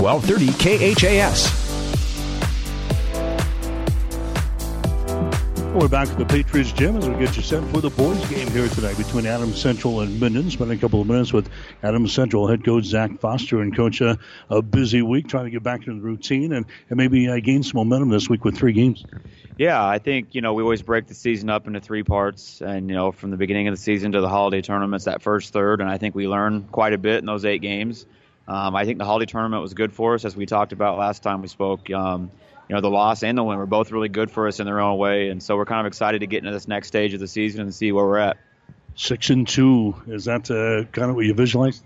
1230 KHAS. We're back at the Patriots Gym as we get you set for the boys' game here tonight between Adams Central and Minden. Spending a couple of minutes with Adams Central head coach Zach Foster and coach uh, a busy week trying to get back into the routine and, and maybe uh, gain some momentum this week with three games. Yeah, I think you know we always break the season up into three parts, and you know from the beginning of the season to the holiday tournaments, that first third, and I think we learned quite a bit in those eight games. Um, I think the holiday tournament was good for us, as we talked about last time we spoke. Um, you know, the loss and the win were both really good for us in their own way, and so we're kind of excited to get into this next stage of the season and see where we're at. Six and two is that uh, kind of what you visualize?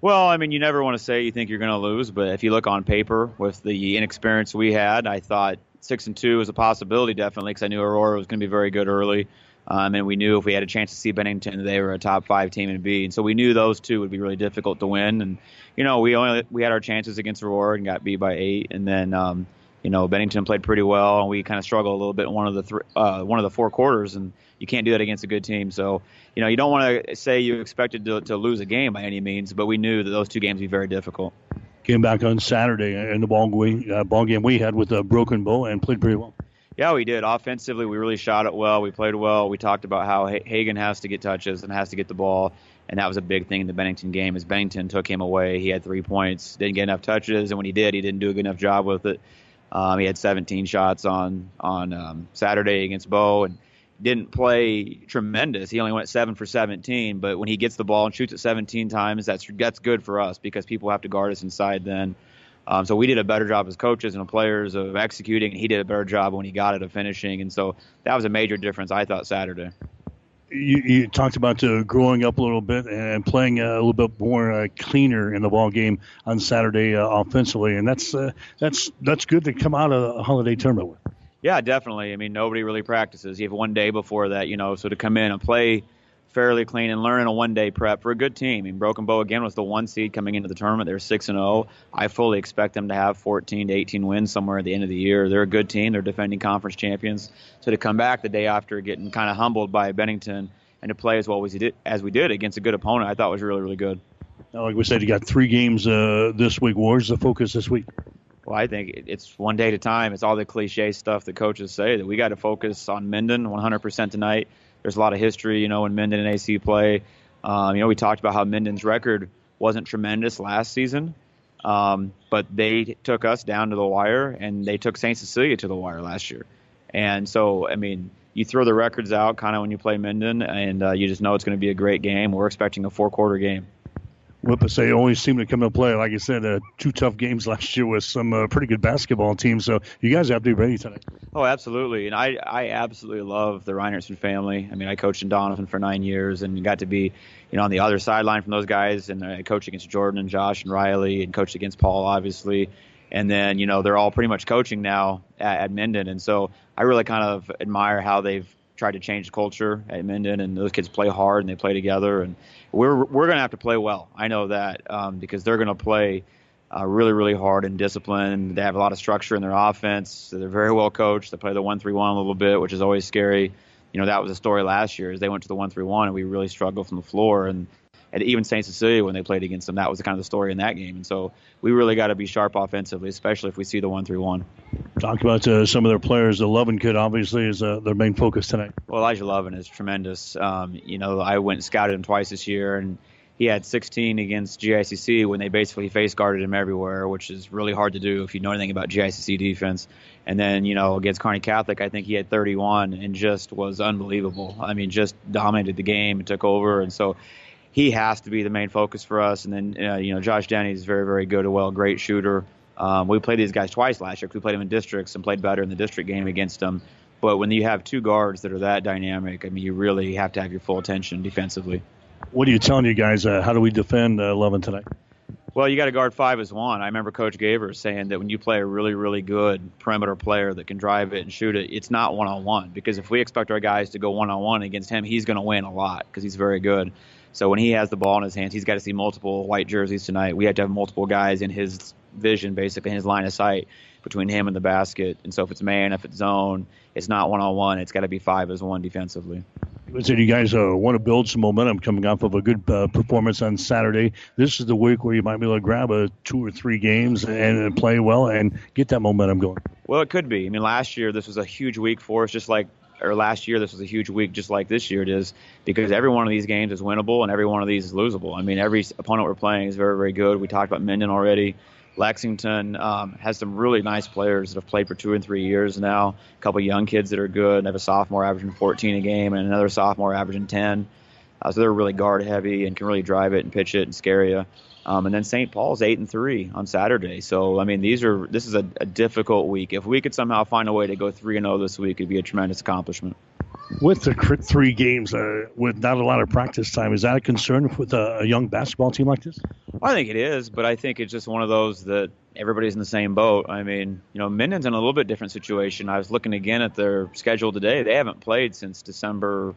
Well, I mean, you never want to say you think you're going to lose, but if you look on paper with the inexperience we had, I thought six and two was a possibility definitely because I knew Aurora was going to be very good early. Um, and we knew if we had a chance to see Bennington, they were a top five team in B, and so we knew those two would be really difficult to win. And you know, we only we had our chances against Aurora and got beat by eight, and then um, you know, Bennington played pretty well, and we kind of struggled a little bit in one of the th- uh, one of the four quarters, and you can't do that against a good team. So, you know, you don't want to say you expected to, to lose a game by any means, but we knew that those two games would be very difficult. Came back on Saturday in the ball, we, uh, ball game we had with a Broken Bow and played pretty well. Yeah, we did. Offensively, we really shot it well. We played well. We talked about how Hagen has to get touches and has to get the ball, and that was a big thing in the Bennington game. As Bennington took him away, he had three points, didn't get enough touches, and when he did, he didn't do a good enough job with it. Um, he had 17 shots on on um, Saturday against Bow and didn't play tremendous. He only went seven for 17, but when he gets the ball and shoots it 17 times, that's that's good for us because people have to guard us inside then. Um, so we did a better job as coaches and players of executing, and he did a better job when he got it of finishing. And so that was a major difference, I thought, Saturday you, you, talked about uh, growing up a little bit and playing a little bit more uh, cleaner in the ball game on Saturday uh, offensively, and that's uh, that's that's good to come out of a holiday tournament with. Yeah, definitely. I mean, nobody really practices. You have one day before that, you know, so to come in and play fairly clean and learning a one day prep for a good team. I mean, Broken Bow again was the one seed coming into the tournament. They're six and zero. Oh. I fully expect them to have 14 to 18 wins somewhere at the end of the year. They're a good team. They're defending conference champions. So to come back the day after getting kind of humbled by Bennington and to play as well as we did as we did against a good opponent, I thought was really really good. Now, like we said, you got three games uh, this week. Where's the focus this week? Well, I think it's one day at a time. It's all the cliche stuff that coaches say that we got to focus on Minden 100% tonight there's a lot of history, you know, when Minden and AC play. Um, you know, we talked about how Minden's record wasn't tremendous last season, um, but they took us down to the wire, and they took St. Cecilia to the wire last year. And so, I mean, you throw the records out kind of when you play Minden, and uh, you just know it's going to be a great game. We're expecting a four-quarter game. Whipposate only seem to come into play. Like I said, uh, two tough games last year with some uh, pretty good basketball teams. So you guys have to be ready tonight. Oh, absolutely. And I, I absolutely love the Reinertson family. I mean, I coached in Donovan for nine years and got to be, you know, on the other sideline from those guys. And I coached against Jordan and Josh and Riley and coached against Paul, obviously. And then, you know, they're all pretty much coaching now at, at Minden. And so I really kind of admire how they've tried to change the culture at Minden, and those kids play hard and they play together. And we're we're going to have to play well. I know that um, because they're going to play uh, really really hard and disciplined. They have a lot of structure in their offense. They're very well coached. They play the one three one a little bit, which is always scary. You know that was a story last year. Is they went to the one three one and we really struggled from the floor and and even St. Cecilia when they played against them, that was kind of the story in that game. And so we really got to be sharp offensively, especially if we see the one through one. Talk about uh, some of their players. The Lovin kid obviously is uh, their main focus tonight. Well, Elijah Lovin is tremendous. Um, you know, I went and scouted him twice this year, and he had 16 against GICC when they basically face guarded him everywhere, which is really hard to do if you know anything about GICC defense. And then, you know, against Kearney Catholic, I think he had 31 and just was unbelievable. I mean, just dominated the game and took over. And so he has to be the main focus for us. And then uh, you know Josh Denny is very very good, a well great shooter. Um, we played these guys twice last year. We played them in districts and played better in the district game against them. But when you have two guards that are that dynamic, I mean, you really have to have your full attention defensively. What are you telling you guys? Uh, how do we defend uh, Lovin tonight? Well, you got to guard five as one. I remember Coach Gaver saying that when you play a really, really good perimeter player that can drive it and shoot it, it's not one on one. Because if we expect our guys to go one on one against him, he's going to win a lot because he's very good. So when he has the ball in his hands, he's got to see multiple white jerseys tonight. We have to have multiple guys in his vision, basically in his line of sight between him and the basket. And so if it's man, if it's zone, it's not one on one. It's got to be five as one defensively. Said you guys uh, want to build some momentum coming off of a good uh, performance on Saturday. This is the week where you might be able to grab a two or three games and, and play well and get that momentum going. Well, it could be. I mean, last year this was a huge week for us, just like or last year this was a huge week, just like this year it is, because every one of these games is winnable and every one of these is losable. I mean, every opponent we're playing is very, very good. We talked about Minden already. Lexington um, has some really nice players that have played for two and three years now. A couple young kids that are good. They have a sophomore averaging 14 a game and another sophomore averaging 10. Uh, so they're really guard heavy and can really drive it and pitch it and scare you. Um, and then St. Paul's eight and three on Saturday. So I mean, these are this is a, a difficult week. If we could somehow find a way to go three and zero oh this week, it'd be a tremendous accomplishment. With the three games, uh, with not a lot of practice time, is that a concern with a, a young basketball team like this? I think it is, but I think it's just one of those that everybody's in the same boat. I mean, you know, Minden's in a little bit different situation. I was looking again at their schedule today. They haven't played since December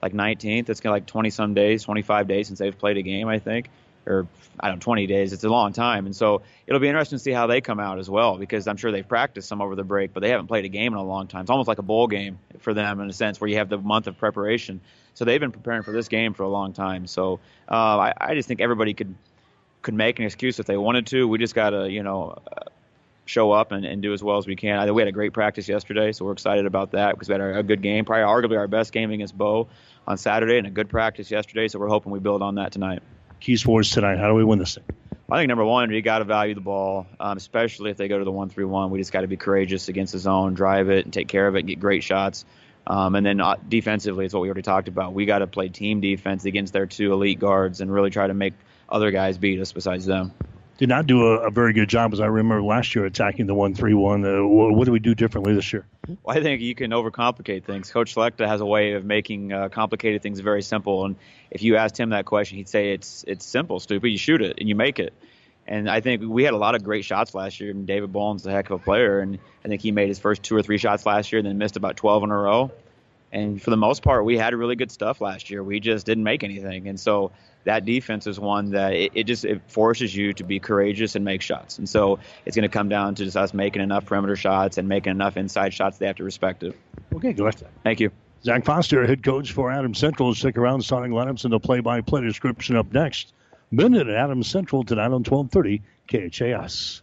like 19th. It's kind of like 20 some days, 25 days since they've played a game, I think or I don't know, 20 days. It's a long time, and so it'll be interesting to see how they come out as well because I'm sure they've practiced some over the break, but they haven't played a game in a long time. It's almost like a bowl game for them in a sense, where you have the month of preparation. So they've been preparing for this game for a long time. So uh, I, I just think everybody could could make an excuse if they wanted to. We just got to, you know. Uh, show up and, and do as well as we can. We had a great practice yesterday, so we're excited about that because we had a, a good game, probably arguably our best game against Bow on Saturday, and a good practice yesterday. So we're hoping we build on that tonight keys for us tonight? How do we win this thing? I think number one, you got to value the ball, um, especially if they go to the one three one. We just got to be courageous against the zone, drive it, and take care of it, and get great shots. Um, and then uh, defensively, it's what we already talked about. We got to play team defense against their two elite guards and really try to make other guys beat us besides them did not do a, a, very good job, as I remember last year, attacking the one three one. Uh, what do we do differently this year? Well, I think you can overcomplicate things. Coach Selecta has a way of making uh, complicated things very simple. And if you asked him that question, he'd say it's it's simple, stupid. You shoot it and you make it. And I think we had a lot of great shots last year. And David Boland's a heck of a player, and I think he made his first two or three shots last year, and then missed about 12 in a row. And for the most part, we had really good stuff last year. We just didn't make anything. And so that defense is one that it, it, just it forces you to be courageous and make shots. And so it's going to come down to just us making enough perimeter shots and making enough inside shots they have to respect it. Okay, go ahead. Thank you. Zach Foster, head coach for Adam Central. Stick around, starting lineups and the play-by-play description up next. Minden at Adam Central tonight on 1230 KHAS.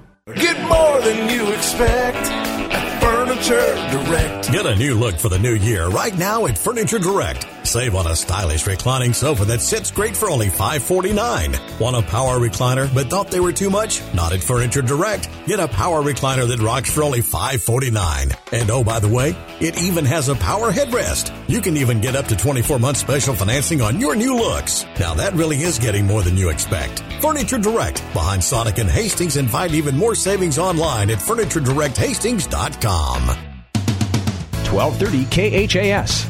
Get more than you expect. Furniture Direct. Get a new look for the new year right now at Furniture Direct. Save on a stylish reclining sofa that sits great for only 549. Want a power recliner but thought they were too much? Not at Furniture Direct. Get a power recliner that rocks for only 549. And oh, by the way, it even has a power headrest. You can even get up to 24 months special financing on your new looks. Now that really is getting more than you expect. Furniture Direct behind Sonic and Hastings and find even more savings online at FurnitureDirectHastings.com. 1230 KHAS.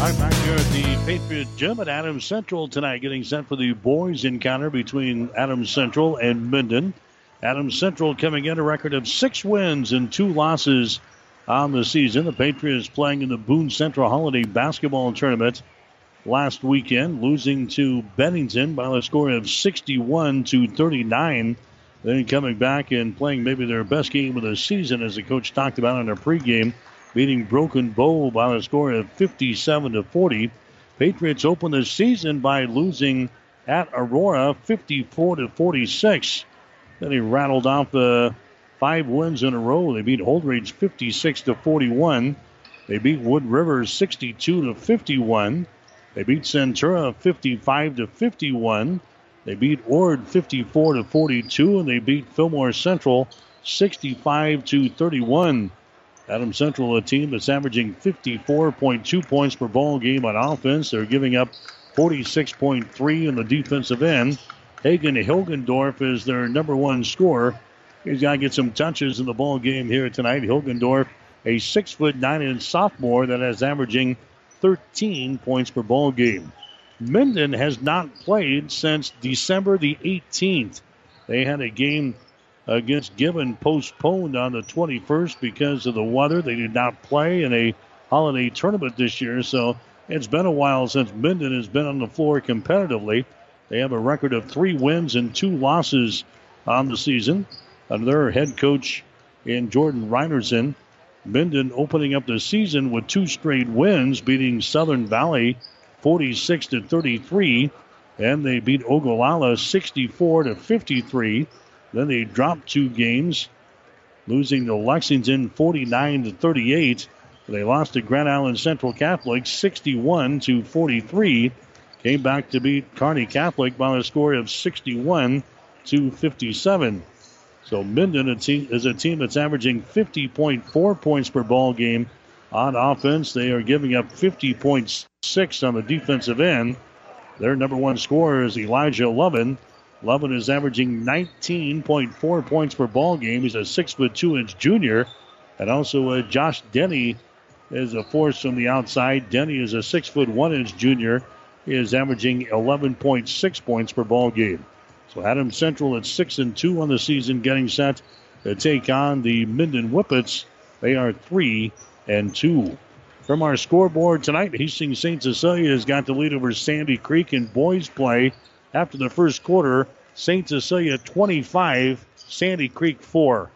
Right back here at the Patriot Gym at Adams Central tonight, getting set for the boys encounter between Adams Central and Minden. Adams Central coming in a record of six wins and two losses on the season. The Patriots playing in the Boone Central Holiday Basketball Tournament last weekend, losing to Bennington by a score of 61 to 39. Then coming back and playing maybe their best game of the season, as the coach talked about in their pregame beating Broken Bow by a score of 57 to 40. Patriots open the season by losing at Aurora 54 to 46. Then he rattled off the five wins in a row. They beat Holdrege 56 to 41. They beat Wood River 62 to 51. They beat Centura 55 to 51. They beat Ord 54 to 42, and they beat Fillmore Central 65 to 31. Adam Central, a team that's averaging 54.2 points per ball game on offense. They're giving up 46.3 in the defensive end. Hagen Hilgendorf is their number one scorer He's got to get some touches in the ball game here tonight. Hilgendorf, a six foot nine inch sophomore that is averaging 13 points per ball game. Minden has not played since December the 18th. They had a game against Gibbon postponed on the 21st because of the weather. They did not play in a holiday tournament this year, so it's been a while since Minden has been on the floor competitively. They have a record of three wins and two losses on the season. Under their head coach in Jordan Reinerson, Minden opening up the season with two straight wins, beating Southern Valley 46 to 33, and they beat Ogallala 64 to 53. Then they dropped two games, losing to Lexington 49 to 38. They lost to Grand Island Central Catholic 61 to 43. Came back to beat Kearney Catholic by a score of 61 to 57. So Minden is a team that's averaging 50.4 points per ball game on offense. They are giving up 50.6 on the defensive end. Their number one scorer is Elijah Lovin. Lovin is averaging 19.4 points per ball game. He's a six foot two inch junior, and also uh, Josh Denny is a force from the outside. Denny is a six foot one inch junior. He is averaging 11.6 points per ball game. So Adam Central at six and two on the season, getting set to take on the Minden Whippets. They are three and two. From our scoreboard tonight, Hastings St. Cecilia has got the lead over Sandy Creek in boys play. After the first quarter, St. Cecilia 25, Sandy Creek 4.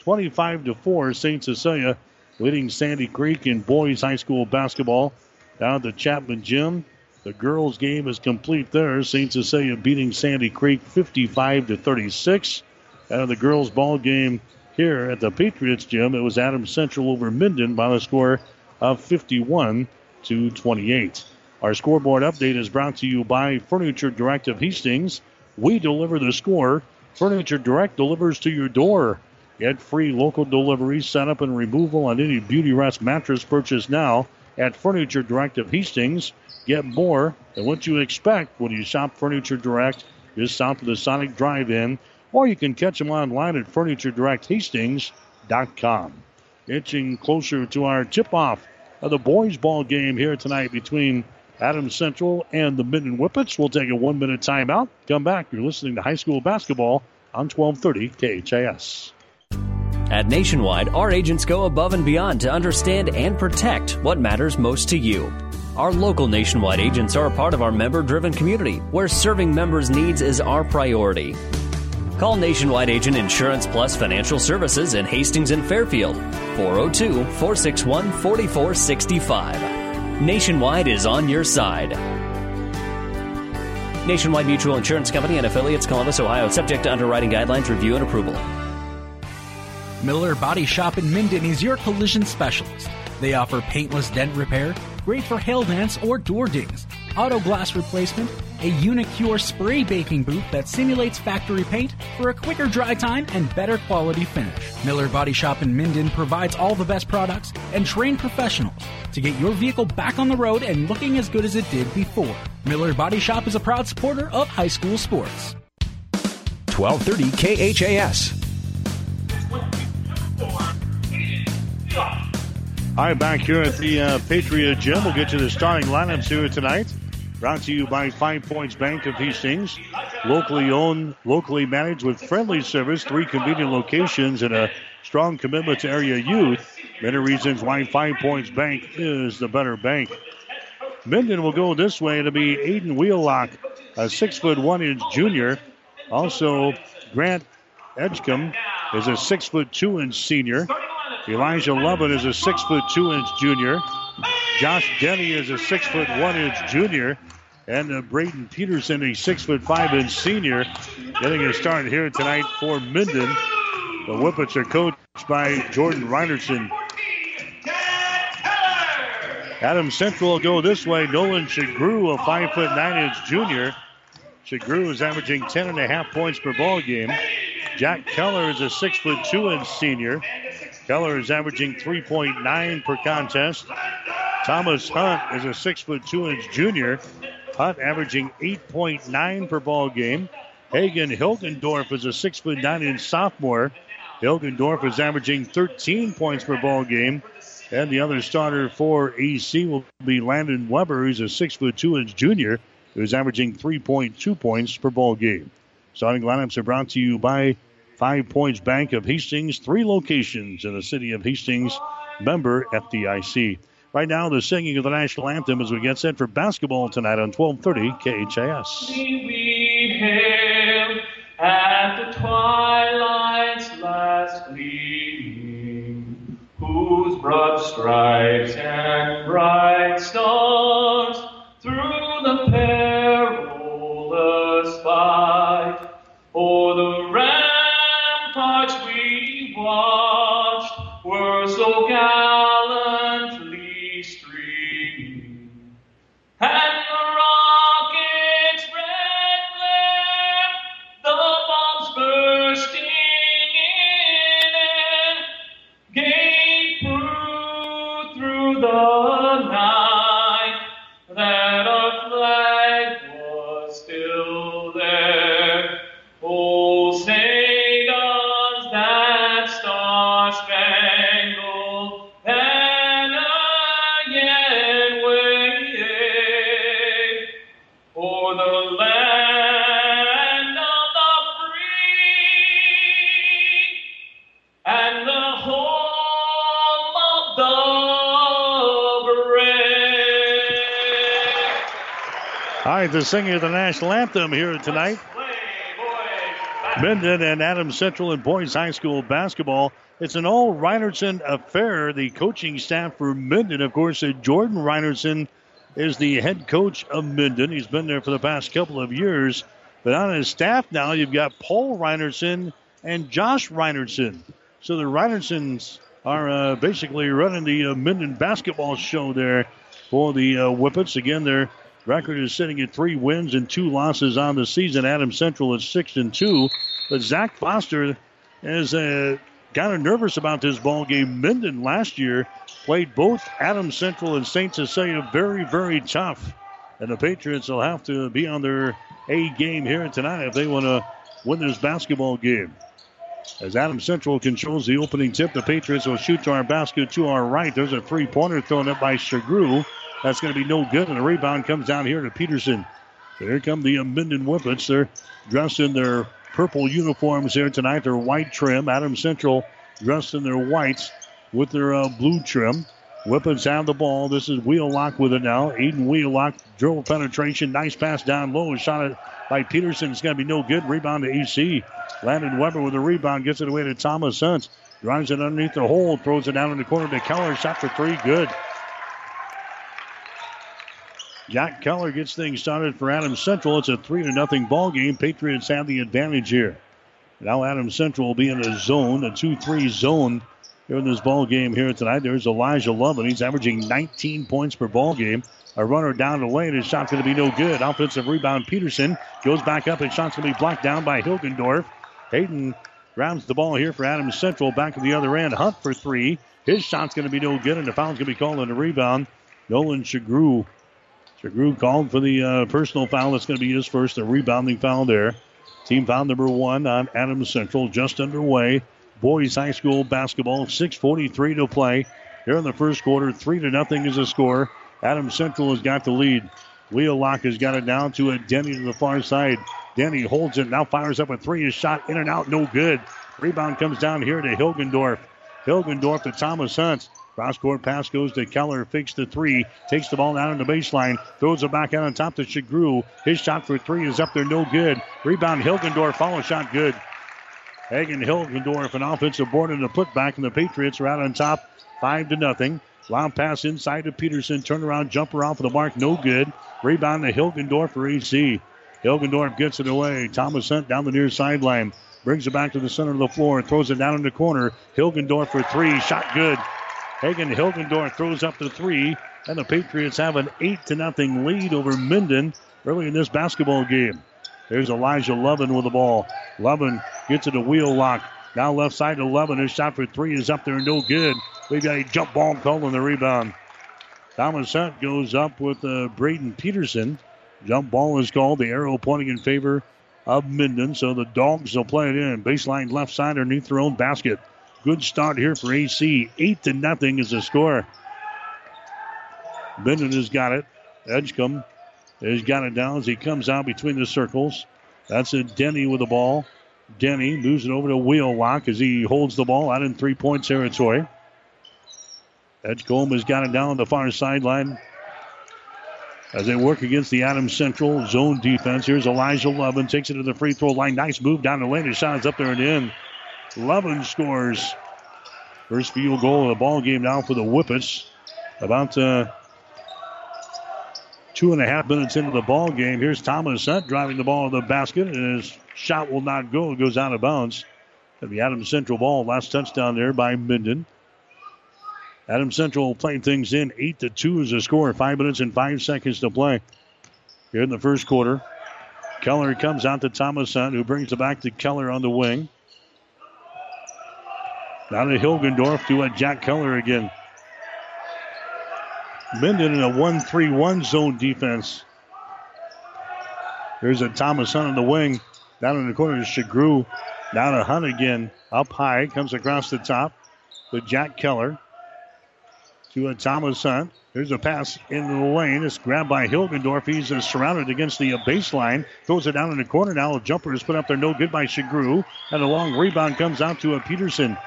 25 to 4, St. Cecilia leading Sandy Creek in boys high school basketball down at the Chapman Gym. The girls' game is complete there. St. Cecilia beating Sandy Creek 55 to 36. And the girls' ball game here at the Patriots Gym, it was Adams Central over Minden by the score of 51 to 28. Our scoreboard update is brought to you by Furniture Direct of Hastings. We deliver the score. Furniture Direct delivers to your door. Get free local delivery, setup, and removal on any Beautyrest mattress purchase now at Furniture Direct of Hastings. Get more than what you expect when you shop Furniture Direct just south of the Sonic Drive-In, or you can catch them online at FurnitureDirectHastings.com. Inching closer to our tip-off of the boys' ball game here tonight between Adams Central and the Minden Whippets. We'll take a one-minute timeout. Come back. You're listening to high school basketball on 1230 KHAS. At Nationwide, our agents go above and beyond to understand and protect what matters most to you. Our local Nationwide agents are a part of our member driven community where serving members' needs is our priority. Call Nationwide Agent Insurance Plus Financial Services in Hastings and Fairfield 402 461 4465. Nationwide is on your side. Nationwide Mutual Insurance Company and affiliates, Columbus, Ohio, subject to underwriting guidelines, review, and approval. Miller Body Shop in Minden is your collision specialist. They offer paintless dent repair, great for hail dents or door dings, auto glass replacement, a Unicure spray baking booth that simulates factory paint for a quicker dry time and better quality finish. Miller Body Shop in Minden provides all the best products and trained professionals to get your vehicle back on the road and looking as good as it did before. Miller Body Shop is a proud supporter of high school sports. 1230 KHAS. All right, back here at the uh, Patriot Gym. We'll get to the starting lineups here tonight. Brought to you by Five Points Bank of Hastings. Locally owned, locally managed with friendly service, three convenient locations, and a strong commitment to area youth. Many reasons why Five Points Bank is the better bank. Minden will go this way. It'll be Aiden Wheelock, a six foot one inch junior. Also, Grant Edgecombe is a six foot two inch senior. Elijah Lovin is a six foot two inch junior. Josh Denny is a six foot one inch junior. And uh, Braden Peterson, a six foot five inch senior, getting a start here tonight for Minden. The Whippets are coached by Jordan Reinerson. Adam Central will go this way. Nolan Shagru, a five foot nine inch junior. Shagru is averaging ten and a half points per ball game. Jack Keller is a six foot two inch senior. Keller is averaging 3.9 per contest. Thomas Hunt is a six foot two inch junior. Hunt averaging 8.9 per ball game. Hagen Hilgendorf is a six foot nine inch sophomore. Hilgendorf is averaging 13 points per ball game. And the other starter for EC will be Landon Weber, who's a six foot two inch junior, who's averaging 3.2 points per ball game. Starting lineups are brought to you by Five Points Bank of Hastings, three locations in the city of Hastings, member FDIC. Right now, the singing of the national anthem as we get set for basketball tonight on 1230 KHAS. We hail at the twilight's last gleaming, whose broad stripes and bright stars through the perilous fight o'er the All right, the singing of the national anthem here tonight. Minden and Adams Central and Boys High School basketball. It's an all Reinertsen affair. The coaching staff for Minden, of course, uh, Jordan Reinertsen is the head coach of Minden. He's been there for the past couple of years. But on his staff now, you've got Paul Reinertsen and Josh Reinertsen. So the Reinertsens are uh, basically running the uh, Minden basketball show there for the uh, Whippets. Again, their record is sitting at three wins and two losses on the season. Adam Central is six and two, but Zach Foster is uh, kind of nervous about this ball game. Minden last year played both Adam Central and Saint Cecilia very, very tough, and the Patriots will have to be on their A game here tonight if they want to win this basketball game. As Adam Central controls the opening tip, the Patriots will shoot to our basket to our right. There's a three pointer thrown up by Shagru. That's going to be no good, and the rebound comes down here to Peterson. So here come the Minden Whippets. They're dressed in their purple uniforms here tonight. Their white trim. Adam Central dressed in their whites with their uh, blue trim. Whippets have the ball. This is Wheelock with it now. Aiden Wheelock, dribble penetration. Nice pass down low. Shot it by Peterson. It's going to be no good. Rebound to AC. Landon Weber with the rebound. Gets it away to Thomas Hunt. Drives it underneath the hole. Throws it down in the corner to Keller. Shot for three. Good. Jack Keller gets things started for Adams Central. It's a three to nothing ball game. Patriots have the advantage here. Now Adams Central will be in a zone, a 2-3 zone here in this ball game here tonight. There's Elijah Lovin. He's averaging 19 points per ball game. A runner down the lane. His shot's going to be no good. Offensive rebound. Peterson goes back up. and shot's going to be blocked down by Hilgendorf. Hayden grounds the ball here for Adams Central. Back to the other end. Hunt for three. His shot's going to be no good, and the foul's going to be called on the rebound. Nolan Shagru. Shagru called for the uh, personal foul. That's going to be his first, a rebounding foul there. Team foul number one on Adams Central, just underway. Boys High School basketball, 6:43 to play. Here in the first quarter, three to nothing is the score. Adams Central has got the lead. Wheelock has got it down to a Denny to the far side. Denny holds it, now fires up a three. His shot in and out, no good. Rebound comes down here to Hilgendorf. Hilgendorf to Thomas Hunt. Cross court pass goes to Keller. Fakes the three. Takes the ball down in the baseline. Throws it back out on top to Shagru. His shot for three is up there, no good. Rebound Hilgendorf. Follow shot good. Hagen Hilgendorf, an offensive board and a putback, and the Patriots are out on top, five to nothing. Long pass inside to Peterson. Turnaround jumper off of the mark, no good. Rebound to Hilgendorf for AC. Hilgendorf gets it away. Thomas Hunt down the near sideline. Brings it back to the center of the floor. and Throws it down in the corner. Hilgendorf for three. Shot good. Hagen Hilgendorf throws up the three. And the Patriots have an 8 to nothing lead over Minden early in this basketball game. There's Elijah Lovin with the ball. Lovin gets it a Wheelock. Now left side to Lovin. His shot for three is up there, no good. We've got a jump ball called on the rebound. Thomas Hunt goes up with uh, Braden Peterson. Jump ball is called. The arrow pointing in favor of Minden. So the Dogs will play it in. Baseline left side underneath their own basket. Good start here for AC. Eight to nothing is the score. Minden has got it. Edgecombe has got it down as he comes out between the circles. That's a Denny with the ball. Denny moves it over to Wheelock as he holds the ball out in three point territory. Edgecombe has got it down the far sideline as they work against the Adams Central zone defense. Here's Elijah Lovin, takes it to the free throw line. Nice move down the lane. His shot is up there and in. Lovin scores. First field goal of the ball game now for the Whippets. About uh, two and a half minutes into the ball game. Here's Thomas driving the ball to the basket, and his shot will not go. It goes out of bounds. The Adams Central ball. Last touchdown there by Minden. Adam Central playing things in. 8 to 2 is the score. Five minutes and five seconds to play. Here in the first quarter. Keller comes out to Thomas Hunt, who brings it back to Keller on the wing. Now to Hilgendorf to a Jack Keller again. Minden in a 1 3 1 zone defense. There's a Thomas Hunt on the wing. Down in the corner is Shagru. Down to Hunt again. Up high. Comes across the top to Jack Keller. To a Thomas Hunt. There's a pass in the lane. It's grabbed by Hilgendorf. He's uh, surrounded against the uh, baseline. Throws it down in the corner. Now a jumper is put up there. No good by Shagru. And a long rebound comes out to a Peterson.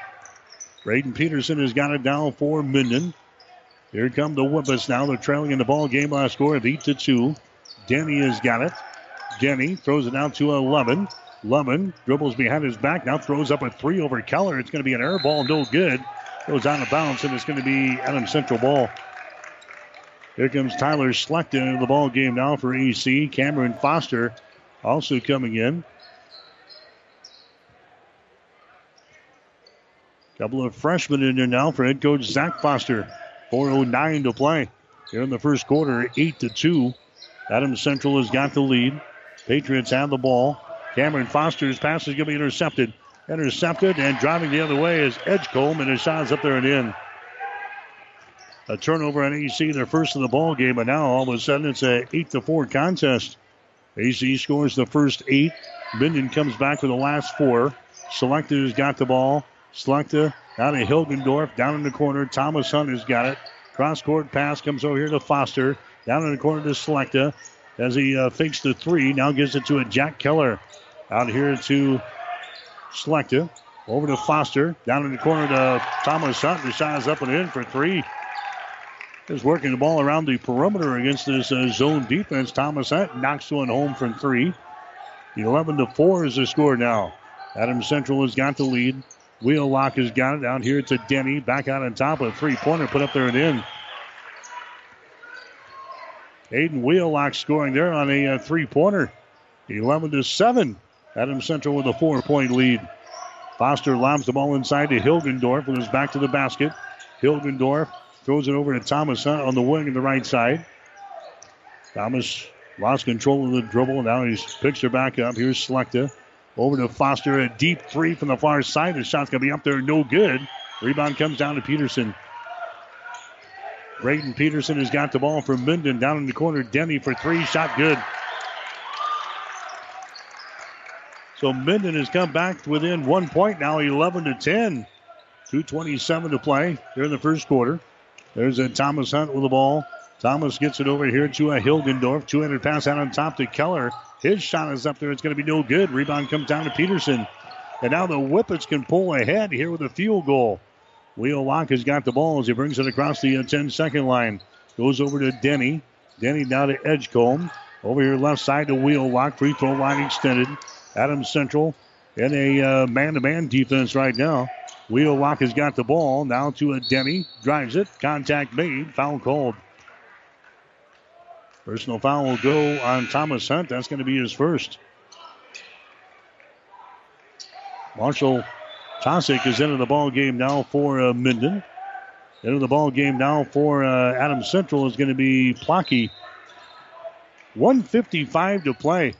Braden Peterson has got it down for Minden. Here come the Whippets now. They're trailing in the ball game by a score of 8 to 2. Denny has got it. Denny throws it out to 11. Lemon dribbles behind his back. Now throws up a three over Keller. It's going to be an air ball, no good. Goes out of bounds, and it's going to be Adams Central ball. Here comes Tyler Schlechter into the ball game now for AC. Cameron Foster also coming in. Couple of freshmen in there now for head coach Zach Foster. 4.09 to play here in the first quarter, 8 to 2. Adams Central has got the lead. Patriots have the ball. Cameron Foster's pass is going to be intercepted. Intercepted and driving the other way is Edgecombe, and his shot's up there and in. A turnover on AC, their first of the ball game, and now all of a sudden it's a 8 to 4 contest. AC scores the first eight. Minden comes back with the last four. Schlechter's got the ball. Schlechter out of Hilgendorf, down in the corner. Thomas Hunt has got it. Cross court pass comes over here to Foster. Down in the corner to Schlechter as he uh, fakes the three. Now gives it to a Jack Keller. Out here to Schlechter. Over to Foster. Down in the corner to Thomas Hunt. Shot is up and in for three. Is working the ball around the perimeter against this uh, zone defense. Thomas Hunt knocks one home from three. 11 to 4 is the score now. Adams Central has got the lead. Wheelock has got it down here to Denny. Back out on top of a three pointer put up there and in. Aiden Wheelock scoring there on a uh, three pointer. 11 to 7. Adams Central with a four point lead. Foster lobs the ball inside to Hilgendorf with his back to the basket. Hilgendorf throws it over to Thomas on the wing on the right side. Thomas lost control of the dribble. Now he's picks her back up. Here's Schlechter. Over to Foster, a deep three from the far side. The shot's going to be up there, no good. Rebound comes down to Peterson. Braden Peterson has got the ball from Minden down in the corner. Denny for three, shot good. So Minden has come back within one point now, 11 to 10. 2.27 to play here in the first quarter. There's a Thomas Hunt with the ball. Thomas gets it over here to a Hilgendorf. 200 pass out on top to Keller. His shot is up there. It's going to be no good. Rebound comes down to Peterson. And now the Whippets can pull ahead here with a field goal. Wheelock has got the ball as he brings it across the uh, 10 second line. Goes over to Denny. Denny down to Edgecombe. Over here left side to Wheelock. Free throw line extended. Adams Central in a man to man defense right now. Wheelock has got the ball. Now to a Denny. Drives it. Contact made. Foul called. Personal foul will go on Thomas Hunt. That's going to be his first. Marshall Tosick is into the ball game now for uh, Minden. Into the ball game now for uh, Adams Central is going to be Plocky. 155 to play.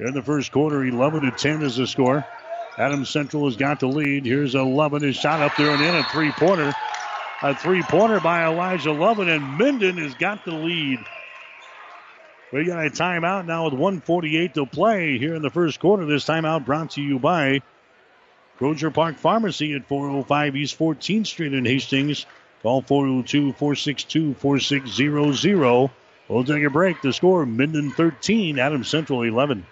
In the first quarter, 11 to 10 is the score. Adam Central has got the lead. Here's 11. His shot up there and in a three pointer. A three pointer by Elijah Lovin, and Minden has got the lead We got a timeout now with 148 to play here in the first quarter. This timeout brought to you by Crozier Park Pharmacy at 405 East 14th Street in Hastings. Call 402 462 4600. We'll take a break. The score Minden 13, Adams Central 11.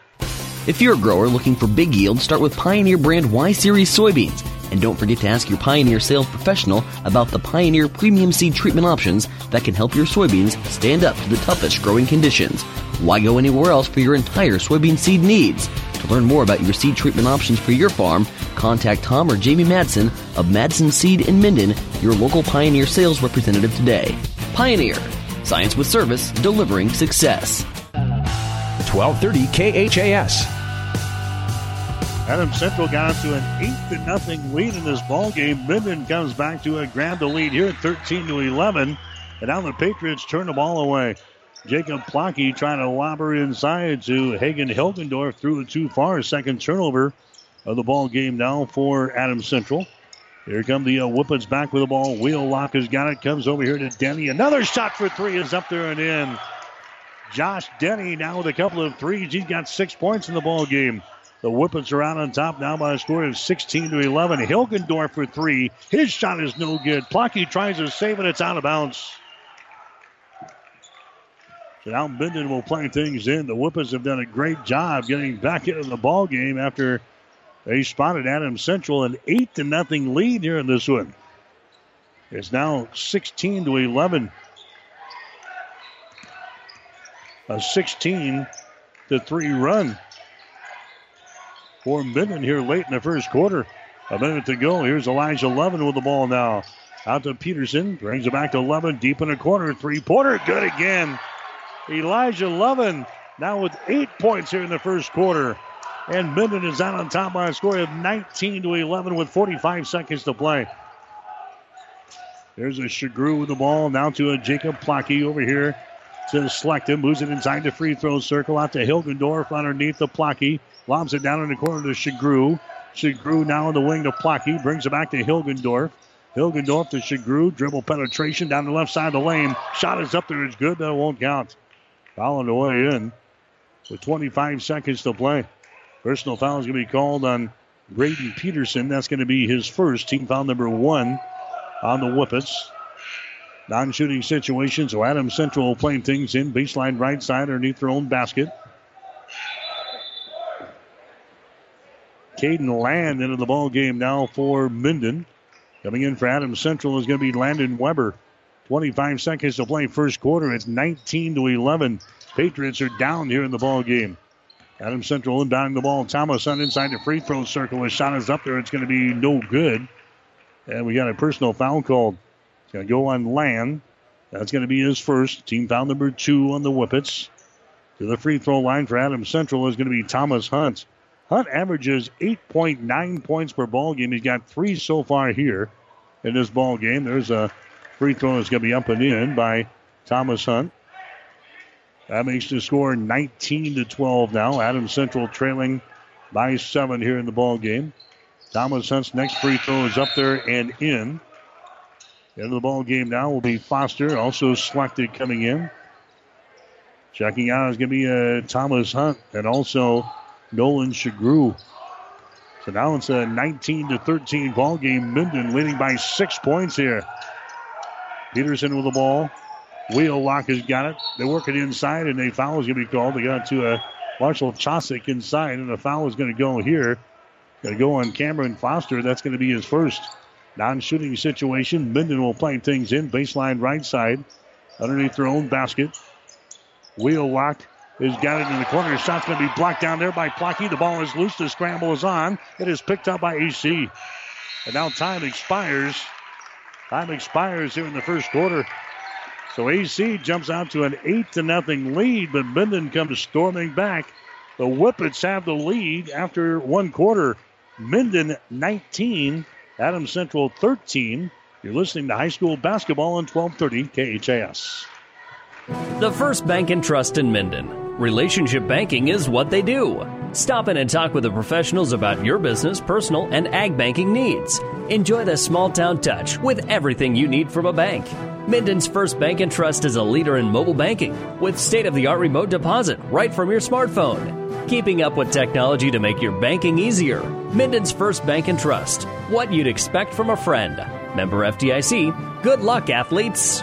If you're a grower looking for big yield, start with Pioneer brand Y Series soybeans. And don't forget to ask your Pioneer sales professional about the Pioneer premium seed treatment options that can help your soybeans stand up to the toughest growing conditions. Why go anywhere else for your entire soybean seed needs? To learn more about your seed treatment options for your farm, contact Tom or Jamie Madsen of Madsen Seed in Minden, your local Pioneer sales representative today. Pioneer, science with service, delivering success. 1230 KHAS. Adams Central got to an eight to nothing lead in this ball game. Minden comes back to a grab the lead here at 13 to 11, and now the Patriots turn the ball away. Jacob Plocky trying to lob her inside to Hagen Hilgendorf. Threw it too far. Second turnover of the ball game now for Adam Central. Here come the uh, Whippets back with the ball. Wheelock has got it. Comes over here to Denny. Another shot for three is up there and in. Josh Denny now with a couple of threes. He's got six points in the ball game. The Whippets are out on top now by a score of 16 to 11. Hilgendorf for three. His shot is no good. Plocky tries to save it. It's out of bounds. So now Minden will play things in. The Whippets have done a great job getting back into the ball game after they spotted Adam Central an eight to nothing lead here in this one. It's now 16 to 11. A 16 to three run for Minden here late in the first quarter. A minute to go. Here's Elijah Lovin with the ball now. Out to Peterson. Brings it back to Lovin. Deep in the corner. Three pointer. Good again. Elijah Lovin now with eight points here in the first quarter. And Minden is out on top by a score of 19 to 11 with 45 seconds to play. There's a Shagru with the ball. Now to a Jacob Plocky over here to select him. Moves it inside the free throw circle. Out to Hilgendorf underneath the Plocky. Lobs it down in the corner to Shagru. Shagru now in the wing to Plocky. Brings it back to Hilgendorf. Hilgendorf to Shagru. Dribble penetration down the left side of the lane. Shot is up there. It's good. That won't count. Foul on the way in with 25 seconds to play. Personal foul is going to be called on Braden Peterson. That's going to be his first team foul number one on the Whippets. Non shooting situation, so Adam Central playing things in baseline right side underneath their own basket. Caden Land into the ball game now for Minden. Coming in for Adams Central is going to be Landon Weber. 25 seconds to play first quarter. It's 19 to 11. Patriots are down here in the ball game. Adams Central inbounding the ball. Thomas on inside the free throw circle. His shot is up there. It's going to be no good. And we got a personal foul called. It's going to go on Land. That's going to be his first. Team foul number two on the Whippets. To the free throw line for Adams Central is going to be Thomas Hunt. Hunt averages 8.9 points per ball game. He's got three so far here in this ball game. There's a free throw that's going to be up and in by Thomas Hunt. That makes the score 19 to 12 now. Adams Central trailing by seven here in the ball game. Thomas Hunt's next free throw is up there and in. Into the ball game now will be Foster, also selected coming in. Checking out is going to be uh, Thomas Hunt and also Nolan Shagru. So now it's a 19 to 13 ball game. Minden leading by six points here. Peterson with the ball. Wheelock has got it. They work it inside, and a foul is going to be called. They got it to a Marshall Chosick inside, and a foul is going to go here. Going to go on Cameron Foster. That's going to be his first non-shooting situation. Minden will play things in baseline right side, underneath their own basket. Wheelock has got it in the corner. His shot's going to be blocked down there by Plocky. The ball is loose. The scramble is on. It is picked up by AC. And now time expires. Time expires here in the first quarter. So AC jumps out to an eight to nothing lead, but Minden comes storming back. The Whippets have the lead after one quarter. Minden 19, Adams Central 13. You're listening to high school basketball on 1230 KHAS. The First Bank and Trust in Minden. Relationship banking is what they do. Stop in and talk with the professionals about your business, personal, and ag banking needs. Enjoy the small town touch with everything you need from a bank. Minden's First Bank and Trust is a leader in mobile banking with state of the art remote deposit right from your smartphone. Keeping up with technology to make your banking easier. Minden's First Bank and Trust. What you'd expect from a friend. Member FDIC. Good luck, athletes.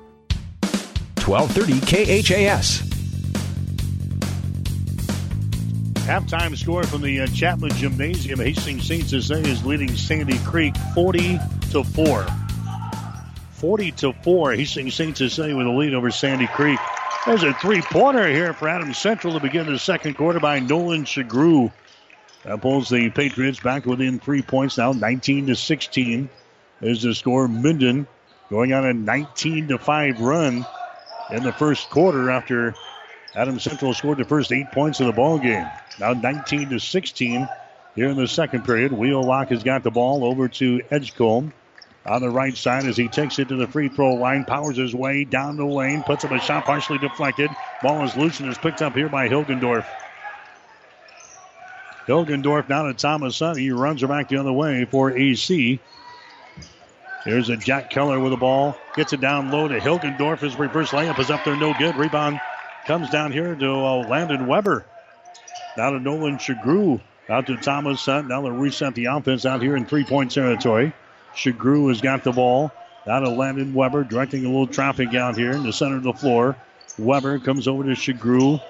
1230 KHAS. Halftime score from the uh, Chapman Gymnasium. Hastings St. Cecilia is leading Sandy Creek 40 to 4. 40 to 4. Hastings St. Cecilia with a lead over Sandy Creek. There's a three pointer here for Adams Central to begin the second quarter by Nolan Shagru. That pulls the Patriots back within three points now, 19 to 16. There's the score. Minden going on a 19 to 5 run in the first quarter after Adams Central scored the first eight points of the ball game. Now 19 to 16 here in the second period. Wheelock has got the ball over to Edgecombe on the right side as he takes it to the free throw line, powers his way down the lane, puts up a shot partially deflected. Ball is loose and is picked up here by Hilgendorf. Hilgendorf down to Thomas. He runs her back the other way for AC. Here's a Jack Keller with the ball. Gets it down low to Hilgendorf. His reverse layup is up there, no good. Rebound comes down here to uh, Landon Weber. Now to Nolan Shagru. Out to Thomas Hunt. Now to reset the offense out here in three point territory. Shagru has got the ball. Now to Landon Weber, directing a little traffic out here in the center of the floor. Weber comes over to Shagru.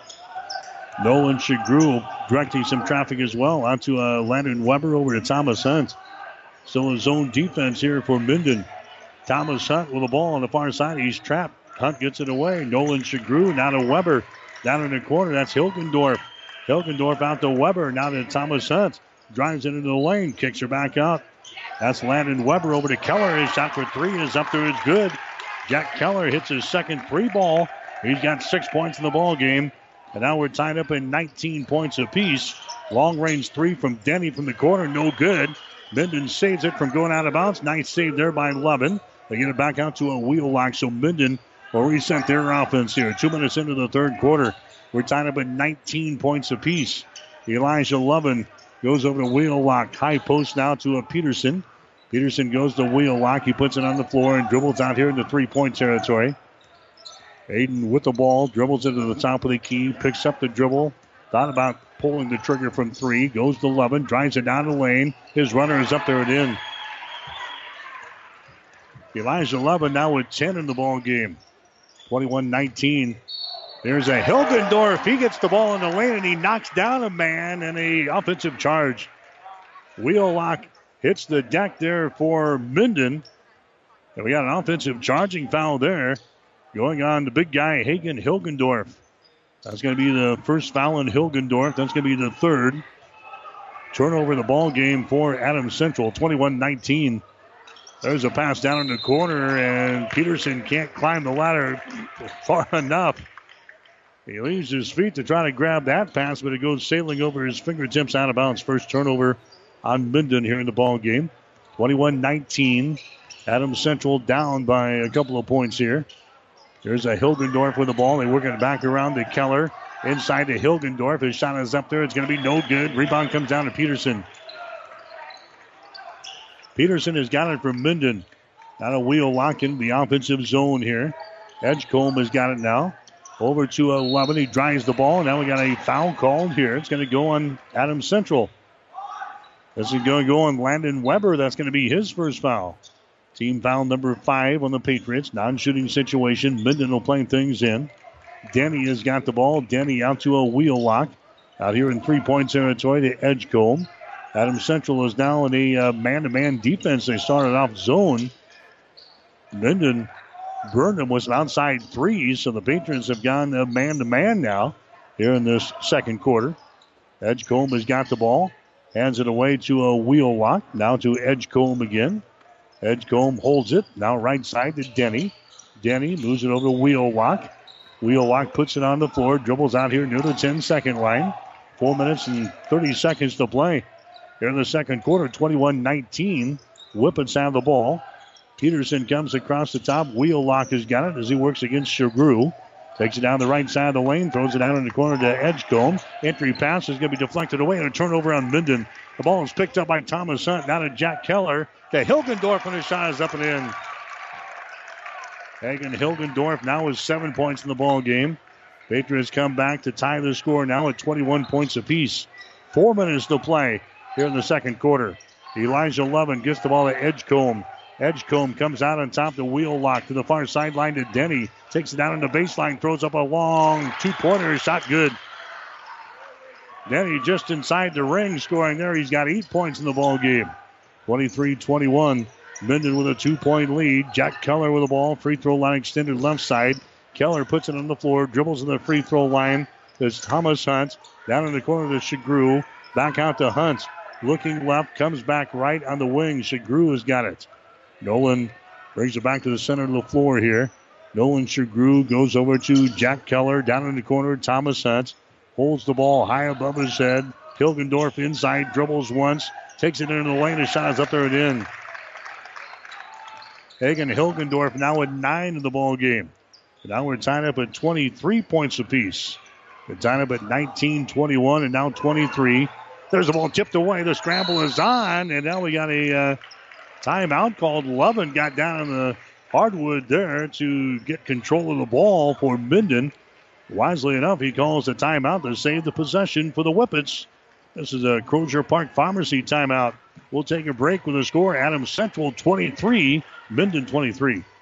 Nolan Shagru directing some traffic as well. Out to uh, Landon Weber over to Thomas Hunt. Still a zone defense here for Minden. Thomas Hunt with the ball on the far side. He's trapped. Hunt gets it away. Nolan Shagru now to Weber. Down in the corner. That's Hilgendorf. Hilgendorf out to Weber. Now to Thomas Hunt. Drives it into the lane. Kicks her back out. That's Landon Weber over to Keller. His shot for three is up there. It's good. Jack Keller hits his second three ball. He's got six points in the ball game. And now we're tied up in 19 points apiece. Long range three from Denny from the corner. No good. Minden saves it from going out of bounds. Nice save there by Levin. They get it back out to a Wheelock, So Minden will reset their offense here. Two minutes into the third quarter. We're tied up at 19 points apiece. Elijah Levin goes over to Wheelock. High post now to a Peterson. Peterson goes to Wheelock. He puts it on the floor and dribbles out here into three point territory. Aiden with the ball, dribbles it to the top of the key, picks up the dribble. Thought about pulling the trigger from three. Goes to Levin, drives it down the lane. His runner is up there and in. Elijah Levin now with 10 in the ball game. 21-19. There's a Hilgendorf. He gets the ball in the lane and he knocks down a man in a offensive charge. Wheelock hits the deck there for Minden. And we got an offensive charging foul there. Going on the big guy, Hagen Hilgendorf. That's going to be the first foul in Hilgendorf. That's going to be the third. Turnover in the ball game for Adams Central, 21 19. There's a pass down in the corner, and Peterson can't climb the ladder far enough. He leaves his feet to try to grab that pass, but it goes sailing over his fingertips out of bounds. First turnover on Minden here in the ball game. 21 19. Adams Central down by a couple of points here. There's a Hilgendorf with the ball. They work it back around to Keller. Inside to Hilgendorf. His shot is up there. It's going to be no good. Rebound comes down to Peterson. Peterson has got it from Minden. Now a wheel locking the offensive zone here. Edgecombe has got it now. Over to 11. He drives the ball. Now we got a foul called here. It's going to go on Adam Central. This is going to go on Landon Weber. That's going to be his first foul. Team foul number five on the Patriots. Non shooting situation. Minden will play things in. Denny has got the ball. Denny out to a Wheelock. Out here in three point territory to Edgecombe. Adams Central is now in a man to man defense. They started off zone. Minden burned them with an outside three, so the Patriots have gone man to man now here in this second quarter. Edgecombe has got the ball. Hands it away to a Wheelock. Now to Edgecombe again. Edgecombe holds it. Now right side to Denny. Denny moves it over to Wheelock. Wheelock puts it on the floor, dribbles out here near the 10 second line. Four minutes and 30 seconds to play. Here in the second quarter, 21 19. Whippets have the ball. Peterson comes across the top. Wheelock has got it as he works against Shagru. Takes it down the right side of the lane, throws it out in the corner to Edgecombe. Entry pass is going to be deflected away and a turnover on Minden. The ball is picked up by Thomas Hunt. Now to Jack Keller. To Hilgendorf, and his shot is up and in. Hagen Hilgendorf now has seven points in the ball game. Patriots come back to tie the score now at 21 points apiece. Four minutes to play here in the second quarter. Elijah Lovin gets the ball to Edgecombe. Edgecombe comes out on top the Wheelock to the far sideline to Denny. Takes it down on the baseline, throws up a long two pointer. Shot good. Denny just inside the ring scoring there. He's got eight points in the ball game. 23 21. Minden with a two point lead. Jack Keller with the ball. Free throw line extended left side. Keller puts it on the floor, dribbles in the free throw line. There's Thomas Hunt. Down in the corner to Shagru. Back out to Hunt. Looking left, comes back right on the wing. Shagru has got it. Nolan brings it back to the center of the floor here. Nolan Shagru goes over to Jack Keller. Down in the corner, Thomas Hunt holds the ball high above his head. Hilgendorf inside, dribbles once, takes it into the lane. His shot is up there and in. Hagen Hilgendorf now at nine in the ball game. Now we're tied up at 23 points apiece. We're tied up at 19, 21, and now 23. There's the ball tipped away. The scramble is on, and now we got a uh, timeout called. Lovin got down on the hardwood there to get control of the ball for Minden. Wisely enough, he calls a timeout to save the possession for the Whippets. This is a Crosier Park Pharmacy timeout. We'll take a break with the score. Adams Central 23, Minden 23.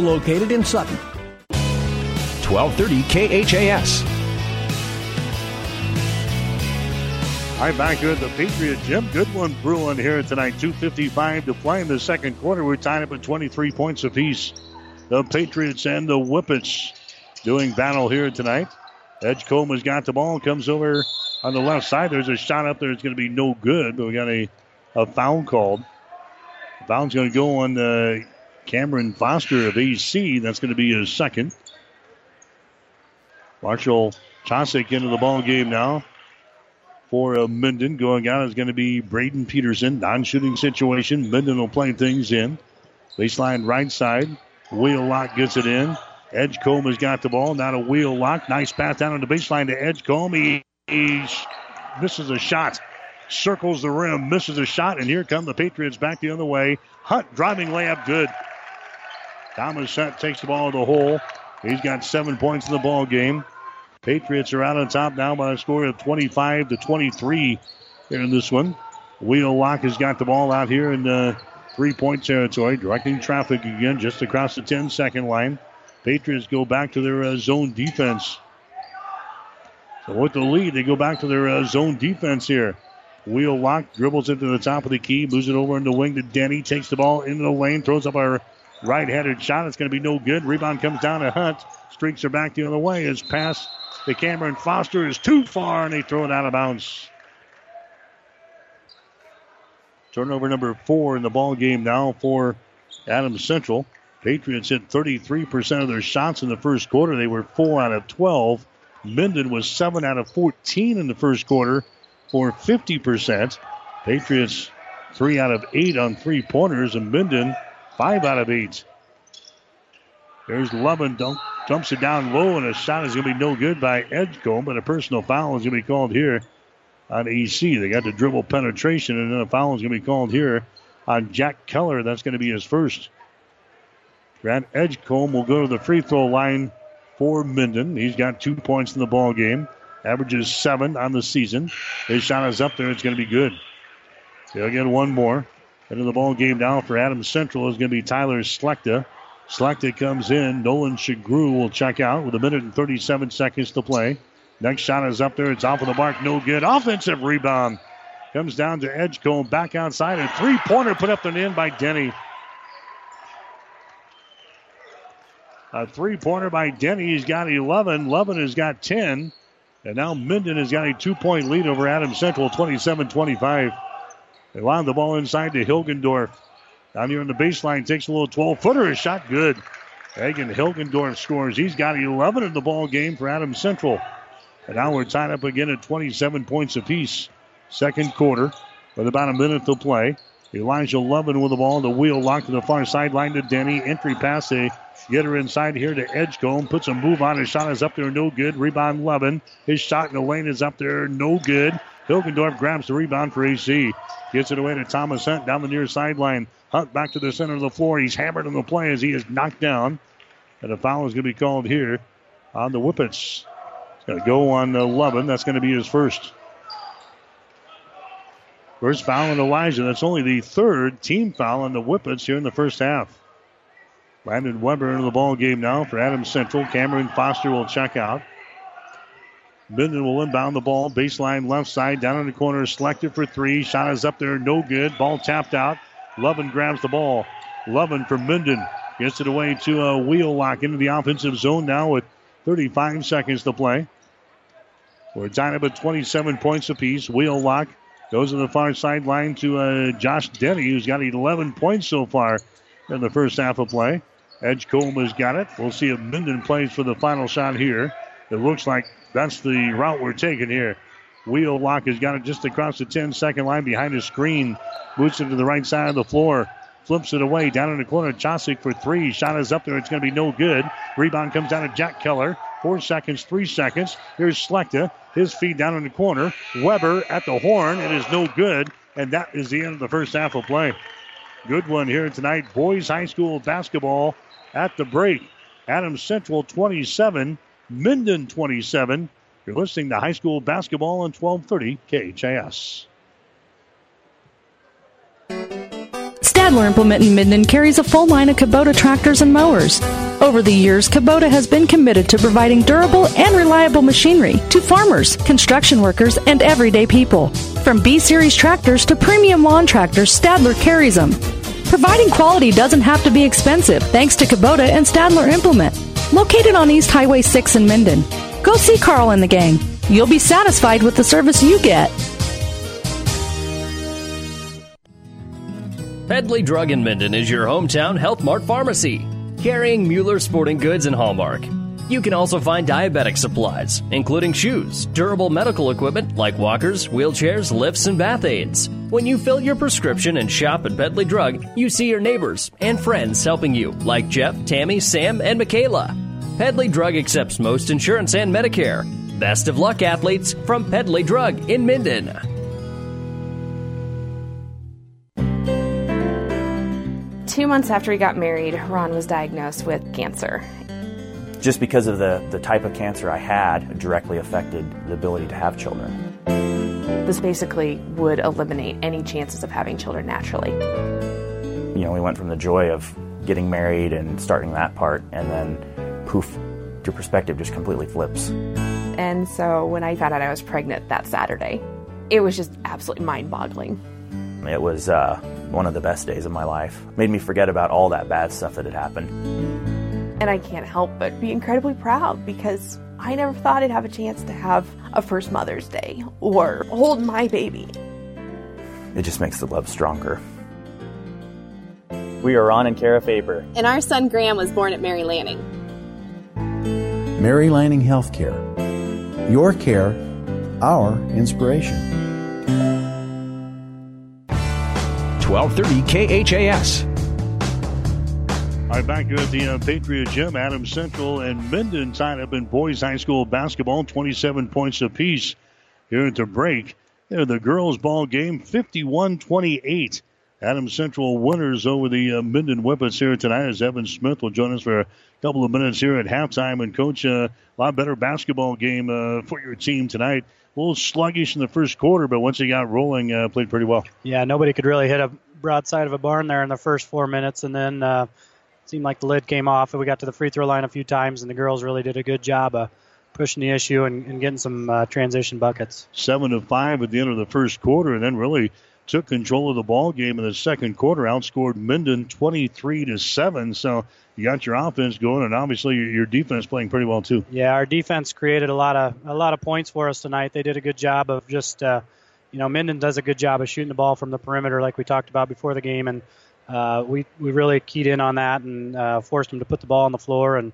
located in Sutton. 1230 KHAS. All right, back here at the Patriot Gym. Good one brewing here tonight. 2.55 to play in the second quarter. We're tied up at 23 points apiece. The Patriots and the Whippets doing battle here tonight. Edgecombe has got the ball, comes over on the left side. There's a shot up there. It's going to be no good, but we got a, a foul called. Foul's going to go on uh, Cameron Foster of AC. That's going to be his second. Marshall Chosick into the ball game now for uh, Minden. Going out is going to be Braden Peterson. Non-shooting situation. Minden will play things in. Baseline right side. Wheelock gets it in. Edgecombe has got the ball. Now Wheelock. Nice pass down on the baseline to Edgecombe. He, he misses a shot. Circles the rim, misses a shot, and here come the Patriots back the other way. Hunt driving layup, good. Thomas Hunt takes the ball to the hole. He's got seven points in the ball game. Patriots are out on top now by a score of 25 to 23 here in this one. Wheelock has got the ball out here in the three point territory, directing traffic again just across the 10 second line. Patriots go back to their uh, zone defense. So with the lead, they go back to their uh, zone defense here. Wheelock dribbles it to the top of the key, moves it over in the wing to Denny, takes the ball into the lane, throws up a right handed shot. It's going to be no good. Rebound comes down to Hunt. Streaks are back the other way. His pass to Cameron Foster is too far, and they throw it out of bounds. Turnover number four in the ball game now for Adams Central. Patriots hit 33% of their shots in the first quarter. They were 4 out of 12. Minden was 7 out of 14 in the first quarter for 50%. Patriots 3 out of 8 on three pointers, and Minden 5 out of 8. There's Lovin dump, dumps it down low, and a shot is going to be no good by Edgecombe, but a personal foul is going to be called here on EC. They got the dribble penetration, and then a foul is going to be called here on Jack Keller. That's going to be his first. Grant Edgecombe will go to the free throw line for Minden. He's got two points in the ball game. Averages seven on the season. His shot is up there. It's going to be good. They'll get one more. Into the ball game now for Adams Central is going to be Tyler Schlechter. Schlechter comes in. Nolan Shagru will check out with a minute and 37 seconds to play. Next shot is up there. It's off of the mark. No good. Offensive rebound. Comes down to Edgecombe. Back outside. A three pointer put up and in by Denny. A three pointer by Denny. He's got 11. Lovin has got 10. And now Minden has got a two point lead over Adams Central, 27 25. They line the ball inside to Hilgendorf. Down here on the baseline, takes a little 12 footer. A shot good. Hagen Hilgendorf scores. He's got 11 in the ball game for Adams Central. And now we're tied up again at 27 points apiece. Second quarter with about a minute to play. Elijah Lovin with the ball. The wheel locked to the far sideline to Denny. Entry pass. They get her inside here to Edgecombe. Puts a move on. His shot is up there. No good. Rebound Lovin. His shot in the lane is up there. No good. Hilgendorf grabs the rebound for AC. Gets it away to Thomas Hunt down the near sideline. Hunt back to the center of the floor. He's hammered on the play as he is knocked down. And a foul is going to be called here on the Whippets. It's going to go on 11. That's going to be his first. First foul on Elijah. That's only the third team foul on the Whippets here in the first half. Brandon Weber into the ball game now for Adams Central. Cameron Foster will check out. Minden will inbound the ball. Baseline left side. Down in the corner. Selected for three. Shot is up there. No good. Ball tapped out. Lovin grabs the ball. Lovin for Minden. Gets it away to a Wheelock into the offensive zone now with 35 seconds to play. We're tied up at 27 points apiece. Wheelock goes to the far sideline to uh, Josh Denny, who's got 11 points so far in the first half of play. Edge Edgecombe has got it. We'll see if Minden plays for the final shot here. It looks like that's the route we're taking here. Wheelock has got it just across the 10 second line behind the screen. Boots it to the right side of the floor. Flips it away down in the corner. Chosick for three. Shot is up there. It's going to be no good. Rebound comes down to Jack Keller. Four seconds, three seconds. Here's Schlechter. His feed down in the corner. Weber at the horn. It is no good. And that is the end of the first half of play. Good one here tonight. Boys High School basketball at the break. Adams Central 27, Minden 27. You're listening to high school basketball on 1230 KHAS. Stadler Implement in Minden carries a full line of Kubota tractors and mowers. Over the years, Kubota has been committed to providing durable and reliable machinery to farmers, construction workers, and everyday people. From B Series tractors to premium lawn tractors, Stadler carries them. Providing quality doesn't have to be expensive thanks to Kubota and Stadler Implement. Located on East Highway 6 in Minden. Go see Carl and the gang. You'll be satisfied with the service you get. Pedley Drug in Minden is your hometown Health Mart pharmacy, carrying Mueller Sporting Goods and Hallmark. You can also find diabetic supplies, including shoes, durable medical equipment like walkers, wheelchairs, lifts, and bath aids. When you fill your prescription and shop at Pedley Drug, you see your neighbors and friends helping you, like Jeff, Tammy, Sam, and Michaela. Pedley Drug accepts most insurance and Medicare. Best of luck, athletes, from Pedley Drug in Minden. Two months after he got married, Ron was diagnosed with cancer. Just because of the, the type of cancer I had, directly affected the ability to have children. This basically would eliminate any chances of having children naturally. You know, we went from the joy of getting married and starting that part, and then poof, your perspective just completely flips. And so when I found out I was pregnant that Saturday, it was just absolutely mind boggling. It was uh, one of the best days of my life. Made me forget about all that bad stuff that had happened. And I can't help but be incredibly proud because I never thought I'd have a chance to have a first Mother's Day or hold my baby. It just makes the love stronger. We are Ron and Kara Faber. And our son Graham was born at Mary Lanning. Mary Lanning Healthcare. Your care, our inspiration. 1230 KHAS. All right, back here at the uh, Patriot Gym, Adams Central and Minden tied up in boys high school basketball, 27 points apiece here at the break. There, the girls' ball game, 51-28. Adams Central winners over the uh, Minden Whippets here tonight as Evan Smith will join us for a couple of minutes here at halftime. And, Coach, uh, a lot better basketball game uh, for your team tonight. A little sluggish in the first quarter, but once he got rolling, uh, played pretty well. Yeah, nobody could really hit a broadside of a barn there in the first four minutes, and then uh, seemed like the lid came off, and we got to the free throw line a few times, and the girls really did a good job of pushing the issue and, and getting some uh, transition buckets. Seven to five at the end of the first quarter, and then really took control of the ball game in the second quarter. Outscored Minden 23 to seven. So you got your offense going, and obviously your, your defense playing pretty well too. Yeah, our defense created a lot of a lot of points for us tonight. They did a good job of just, uh, you know, Minden does a good job of shooting the ball from the perimeter, like we talked about before the game, and uh, we we really keyed in on that and uh, forced them to put the ball on the floor and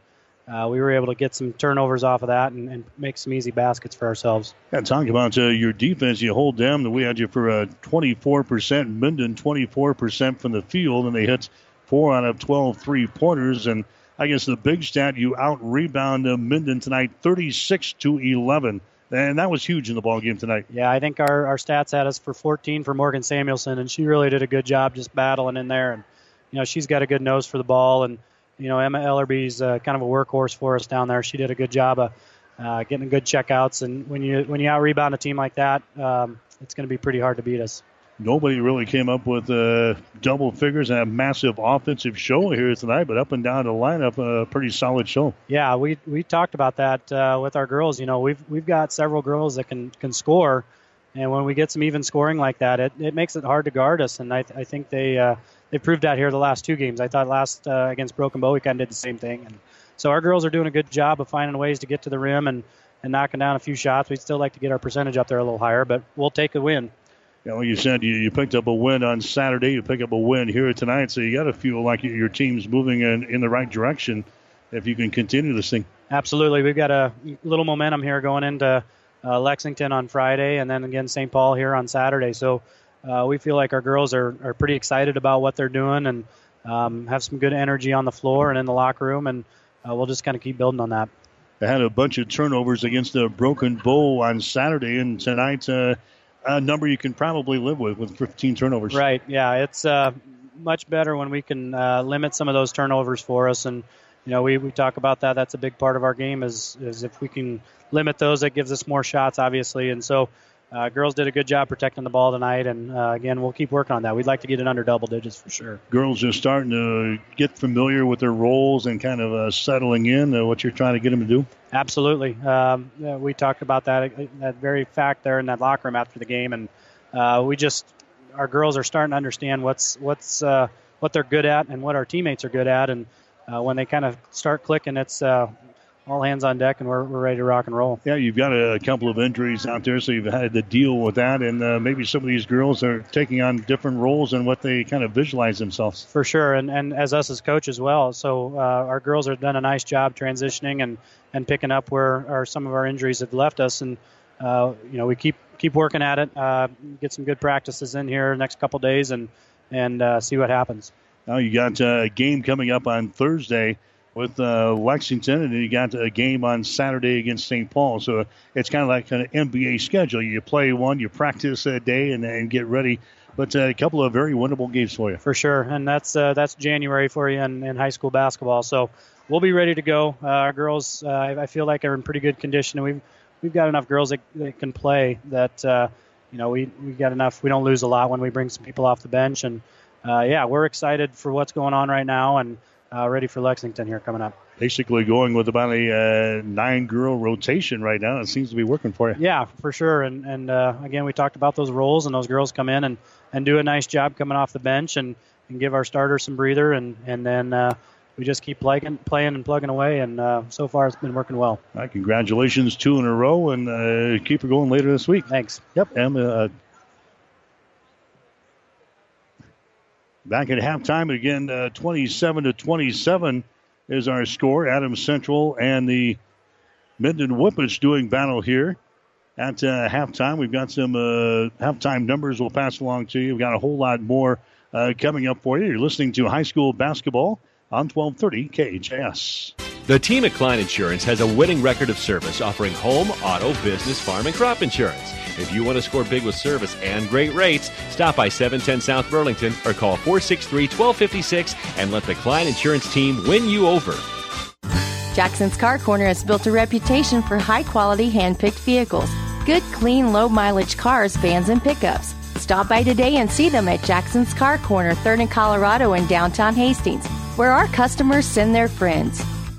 uh, we were able to get some turnovers off of that and, and make some easy baskets for ourselves. Yeah, talk about uh, your defense. You hold them. We had you for uh, 24%, Minden 24% from the field, and they hit four out of 12 three pointers. And I guess the big stat, you out rebound uh, Minden tonight 36 to 11. And that was huge in the ball game tonight. Yeah, I think our, our stats had us for 14 for Morgan Samuelson, and she really did a good job just battling in there. And, you know, she's got a good nose for the ball. And, you know, Emma Ellerby's uh, kind of a workhorse for us down there. She did a good job of uh, getting good checkouts, and when you when you out rebound a team like that, um, it's going to be pretty hard to beat us. Nobody really came up with uh, double figures and a massive offensive show here tonight, but up and down the lineup, a pretty solid show. Yeah, we we talked about that uh, with our girls. You know, we've we've got several girls that can can score, and when we get some even scoring like that, it, it makes it hard to guard us. And I, I think they uh, they proved that here the last two games. I thought last uh, against Broken Bow we kind of did the same thing, and so our girls are doing a good job of finding ways to get to the rim and and knocking down a few shots. We'd still like to get our percentage up there a little higher, but we'll take a win. Yeah, well, you said you, you picked up a win on Saturday. You pick up a win here tonight, so you got to feel like your team's moving in, in the right direction if you can continue this thing. Absolutely. We've got a little momentum here going into uh, Lexington on Friday and then again St. Paul here on Saturday. So uh, we feel like our girls are, are pretty excited about what they're doing and um, have some good energy on the floor and in the locker room, and uh, we'll just kind of keep building on that. They had a bunch of turnovers against the Broken Bow on Saturday, and tonight uh, a number you can probably live with with 15 turnovers. Right. Yeah, it's uh, much better when we can uh, limit some of those turnovers for us, and you know we, we talk about that. That's a big part of our game is is if we can limit those, that gives us more shots, obviously, and so uh, girls did a good job protecting the ball tonight, and uh, again, we'll keep working on that. We'd like to get it under double digits for sure. Girls are starting to get familiar with their roles and kind of uh, settling in. Uh, what you're trying to get them to do? Absolutely. Um, yeah, we talked about that that very fact there in that locker room after the game, and uh, we just our girls are starting to understand what's what's uh, what they're good at and what our teammates are good at, and when they kind of start clicking, it's all hands on deck, and we're, we're ready to rock and roll. Yeah, you've got a, couple of injuries out there, so you've had to deal with that, and uh, maybe some of these girls are taking on different roles and what they kind of visualize themselves. For sure, and, and as us as coach as well. So uh, our girls have done a nice job transitioning and, and picking up where our, some of our injuries have left us, and uh, you know we keep keep working at it. Uh, get some good practices in here next couple days, and and uh, see what happens. Now you got uh, a game coming up on Thursday with uh, Lexington, and then you got a game on Saturday against St. Paul. So it's kind of like an NBA schedule. You play one, you practice a day, and, and get ready. But uh, a couple of very winnable games for you. For sure, and that's uh, that's January for you in, in high school basketball. So we'll be ready to go. Uh, our girls, uh, I feel like, are in pretty good condition, and we've we've got enough girls that, that can play. That uh, you know, we we got enough. We don't lose a lot when we bring some people off the bench, and yeah, we're excited for what's going on right now, and uh, ready for Lexington here coming up. Basically, going with about a uh, nine girl rotation right now. It seems to be working for you. Yeah, for sure. And and uh, again, we talked about those roles, and those girls come in and, and do a nice job coming off the bench and, and give our starters some breather, and and then uh, we just keep playing, playing and plugging away. And uh, so far, it's been working well. All right, congratulations, two in a row, and uh, keep it going later this week. Thanks. Yep, Emma. Back at halftime again, uh, 27 to 27 is our score. Adams Central and the Minden Whippets doing battle here at uh, halftime. We've got some uh, halftime numbers we'll pass along to you. We've got a whole lot more uh, coming up for you. You're listening to high school basketball on 1230 KHAS. The team at Klein Insurance has a winning record of service offering home, auto, business, farm, and crop insurance. If you want to score big with service and great rates, stop by 710 South Burlington or call 463 1256 and let the Klein Insurance team win you over. Jackson's Car Corner has built a reputation for high quality hand picked vehicles, good, clean, low mileage cars, vans, and pickups. Stop by today and see them at Jackson's Car Corner, 3rd and Colorado in downtown Hastings, where our customers send their friends.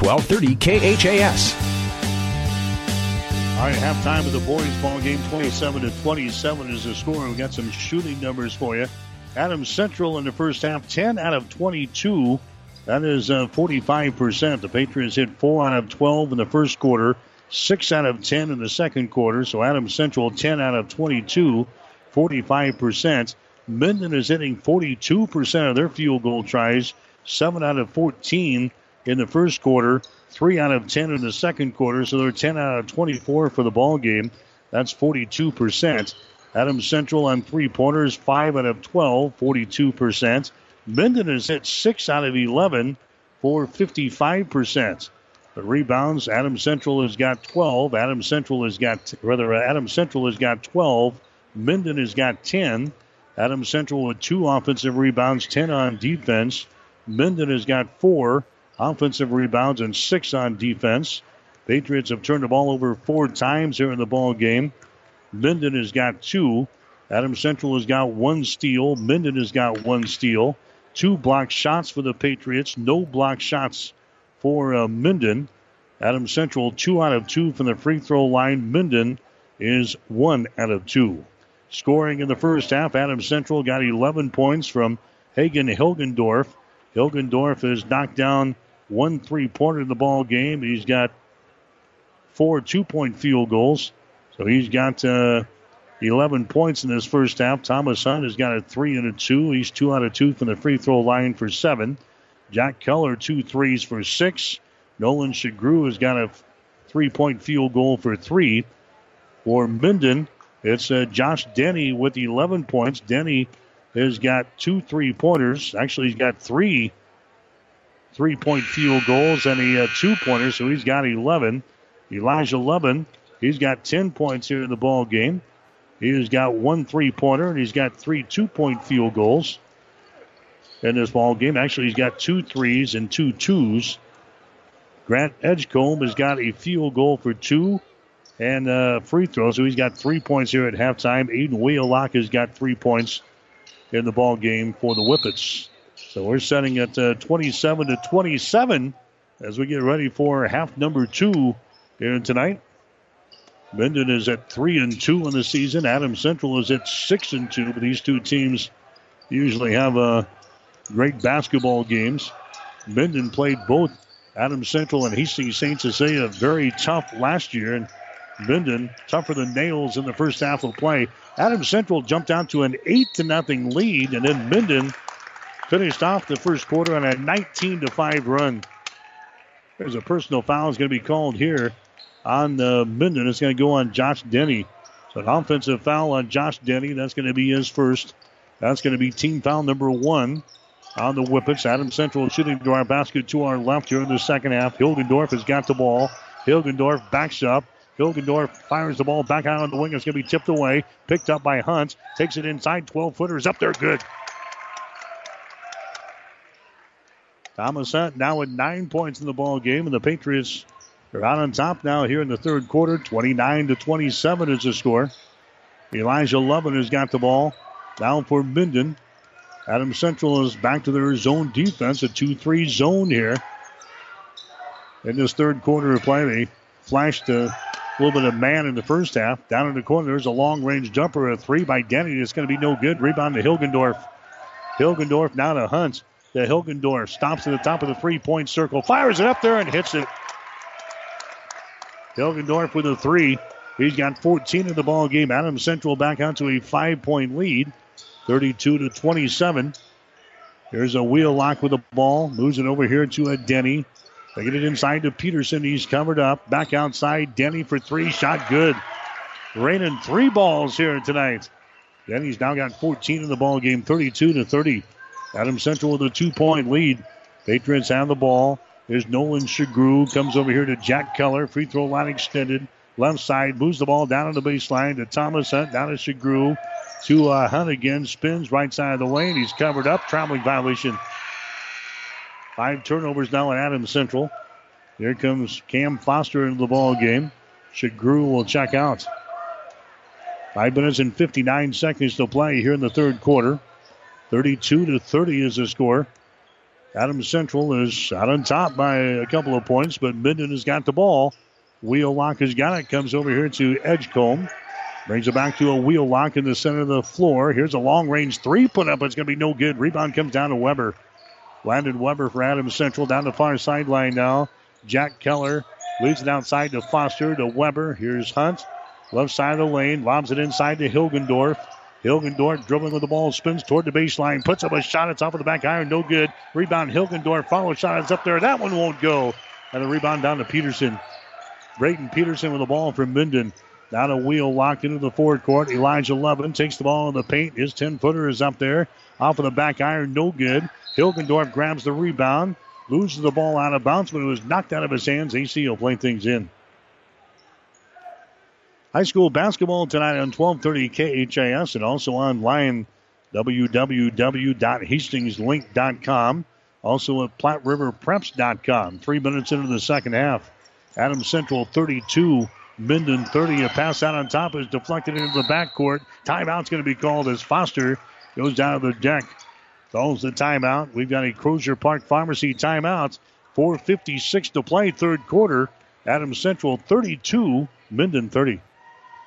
1230 KHAS. All right, halftime of the boys' ball game, 27 to 27 is the score. We've got some shooting numbers for you. Adams Central in the first half, 10 out of 22. That is uh, 45%. The Patriots hit 4 out of 12 in the first quarter, 6 out of 10 in the second quarter. So Adams Central, 10 out of 22, 45%. Minden is hitting 42% of their field goal tries, 7 out of 14 in the first quarter, 3 out of 10 in the second quarter. So they're 10 out of 24 for the ball game. That's 42%. Adams Central on three pointers, 5 out of 12, 42%. Minden has hit 6 out of 11 for 55%. The rebounds, Adams Central has got 12. Adams Central has got, rather, Adams Central has got 12. Minden has got 10. Adams Central with two offensive rebounds, 10 on defense. Minden has got four offensive rebounds and six on defense. Patriots have turned the ball over four times here in the ball game. Minden has got two. Adam Central has got one steal. Minden has got one steal. Two block shots for the Patriots. No block shots for uh, Minden. Adams Central two out of two from the free throw line. Minden is one out of two. Scoring in the first half, Adam Central got 11 points from Hagen Hilgendorf. Hilgendorf has knocked down one three pointer in the ball game. He's got four two point field goals. So he's got uh, 11 points in this first half. Thomas Hunt has got a three and a two. He's two out of two from the free throw line for seven. Jack Keller, two threes for six. Nolan Shagru has got a three point field goal for three. For Minden, it's uh, Josh Denny with 11 points. Denny has got two three pointers. Actually, he's got three three point field goals and a uh, two pointer, so he's got 11. Elijah Levin, he's got 10 points here in the ball game. He's got one three pointer and he's got three two point field goals in this ball game. Actually, he's got two threes and two twos. Grant Edgecombe has got a field goal for two and free throw, so he's got three points here at halftime. Aiden Wheelock has got three points in the ball game for the Whippets. So we're setting at uh, 27 to 27 as we get ready for half number two here tonight. Minden is at three and two in the season. Adams Central is at six and two. But these two teams usually have uh, great basketball games. Minden played both Adams Central and Hastings St. Cecilia very tough last year, and Minden tougher than nails in the first half of play. Adams Central jumped out to an eight to nothing lead, and then Minden finished off the first quarter on a 19 to five run. There's a personal foul is going to be called here on uh, Minden. It's going to go on Josh Denny. So an offensive foul on Josh Denny. That's going to be his first. That's going to be team foul number one on the Whippets. Adam Central shooting to our basket to our left here in the second half. Hilgendorf has got the ball. Hilgendorf backs up. Hilgendorf fires the ball back out on the wing. It's going to be tipped away. Picked up by Hunt. Takes it inside. 12 footers up there. Good. Thomas Hunt now with nine points in the ball game, and the Patriots are out on top now here in the third quarter. 29 to 27 is the score. Elijah Lovin has got the ball down for Minden. Adam Central is back to their zone defense, a 2 3 zone here. In this third quarter of play, they flashed a little bit of man in the first half. Down in the corner, there's a long range jumper, a three by Denny. It's going to be no good. Rebound to Hilgendorf. Hilgendorf now to Hunt. The Hilgendorf stops at the top of the three point circle, fires it up there, and hits it. Hilgendorf with a three. He's got 14 in the ball game. Adam Central back out to a five point lead, 32 to 27. There's a Wheelock with the ball. Moves it over here to a Denny. They get it inside to Peterson. He's covered up. Back outside. Denny for three. Shot good. Raining three balls here tonight Denny's now got 14 in the ball game, 32 to 30. Adams Central with a two-point lead. Patriots have the ball. There's Nolan Shagru. Comes over here to Jack Keller. Free throw line extended. Left side. Moves the ball down on the baseline to Thomas Hunt. Down to Shagru. To uh, Hunt again. Spins right side of the lane. He's covered up. Traveling violation. Five turnovers now at Adams Central. Here comes Cam Foster into the ball game. Shagru will check out. Five minutes and 59 seconds to play here in the third quarter. 32 to 30 is the score. Adams Central is out on top by a couple of points, but Minden has got the ball. Wheelock has got it. Comes over here to Edgecombe. Brings it back to a Wheelock in the center of the floor. Here's a long range three put up. It's going to be no good. Rebound comes down to Weber. Landon Weber for Adams Central down the far sideline now. Jack Keller leads it outside to Foster to Weber. Here's Hunt. Left side of the lane. Lobs it inside to Hilgendorf. Hilgendorf dribbling with the ball, spins toward the baseline, puts up a shot. It's off of the back iron, no good. Rebound, Hilgendorf, follow shot. It's up there. That one won't go. And the rebound down to Peterson. Braden Peterson with the ball from Minden. Down a wheel locked into the forward court. Elijah Levin takes the ball in the paint. His 10 footer is up there. Off of the back iron, no good. Hilgendorf grabs the rebound, loses the ball out of bounds, but it was knocked out of his hands. AC will play things in. High school basketball tonight on 1230 KHAS and also online www.hastingslink.com. Also at PlatteRiverPreps.com. Three minutes into the second half. Adams Central 32, Minden 30. A pass out on top is deflected into the backcourt. Timeout's going to be called as Foster goes down to the deck. Calls the timeout. We've got a Crosier Park Pharmacy timeout. 4.56 to play, third quarter. Adams Central 32, Minden 30.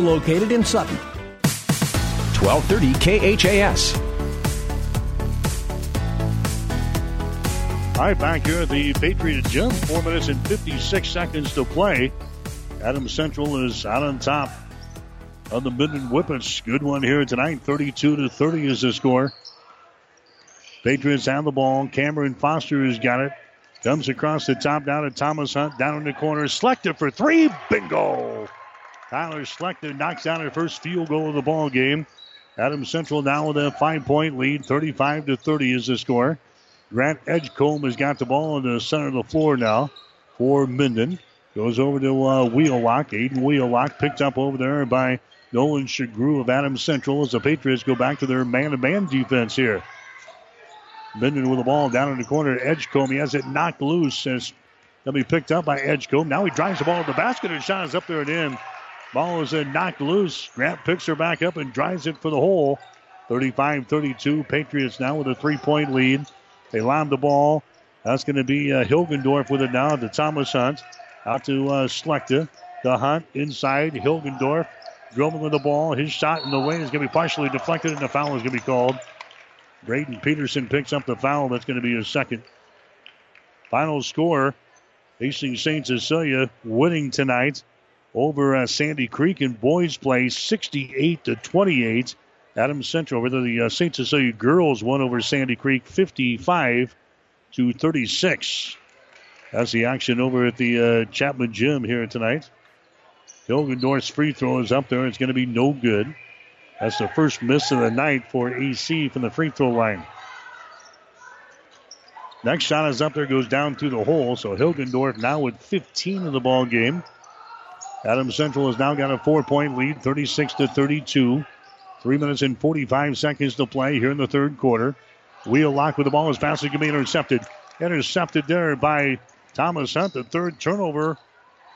located in Sutton. 1230 KHAS. All right, back here at the Patriot Gym. Four minutes and 56 seconds to play. Adam Central is out on top of the Minden Whippets. Good one here tonight. 32 to 30 is the score. Patriots have the ball. Cameron Foster has got it. Comes across the top down to Thomas Hunt. Down in the corner. Selected for three. Bingo! Tyler Schlechter knocks down her first field goal of the ball game. Adams Central now with a five-point lead, 35 to 30 is the score. Grant Edgecombe has got the ball in the center of the floor now for Minden. Goes over to uh, Wheelock. Aiden Wheelock picked up over there by Nolan Shagru of Adams Central as the Patriots go back to their man-to-man defense here. Minden with the ball down in the corner. Edgecombe, he has it knocked loose. Going to be picked up by Edgecombe. Now he drives the ball to the basket and shot is up there and in. Ball is knocked loose. Grant picks her back up and drives it for the hole. 35 32. Patriots now with a three point lead. They line the ball. That's going to be uh, Hilgendorf with it now to Thomas Hunt. Out to uh. The Hunt inside. Hilgendorf dribbling with the ball. His shot in the lane is going to be partially deflected, and the foul is going to be called. Braden Peterson picks up the foul. That's going to be his second. Final score Hastings St. Cecilia winning tonight over uh, Sandy Creek in boys play 68 to 28. Adams Central over the uh, St. Cecilia girls won over Sandy Creek 55 to 36. That's the action over at the uh, Chapman Gym here tonight. Hilgendorf's free throw is up there. It's going to be no good. That's the first miss of the night for AC from the free throw line. Next shot is up there, goes down through the hole. So Hilgendorf now with 15 in the ball game. Adams Central has now got a four point lead, 36 to 32. Three minutes and 45 seconds to play here in the third quarter. Wheelock with the ball as fast as it can be intercepted. Intercepted there by Thomas Hunt. The third turnover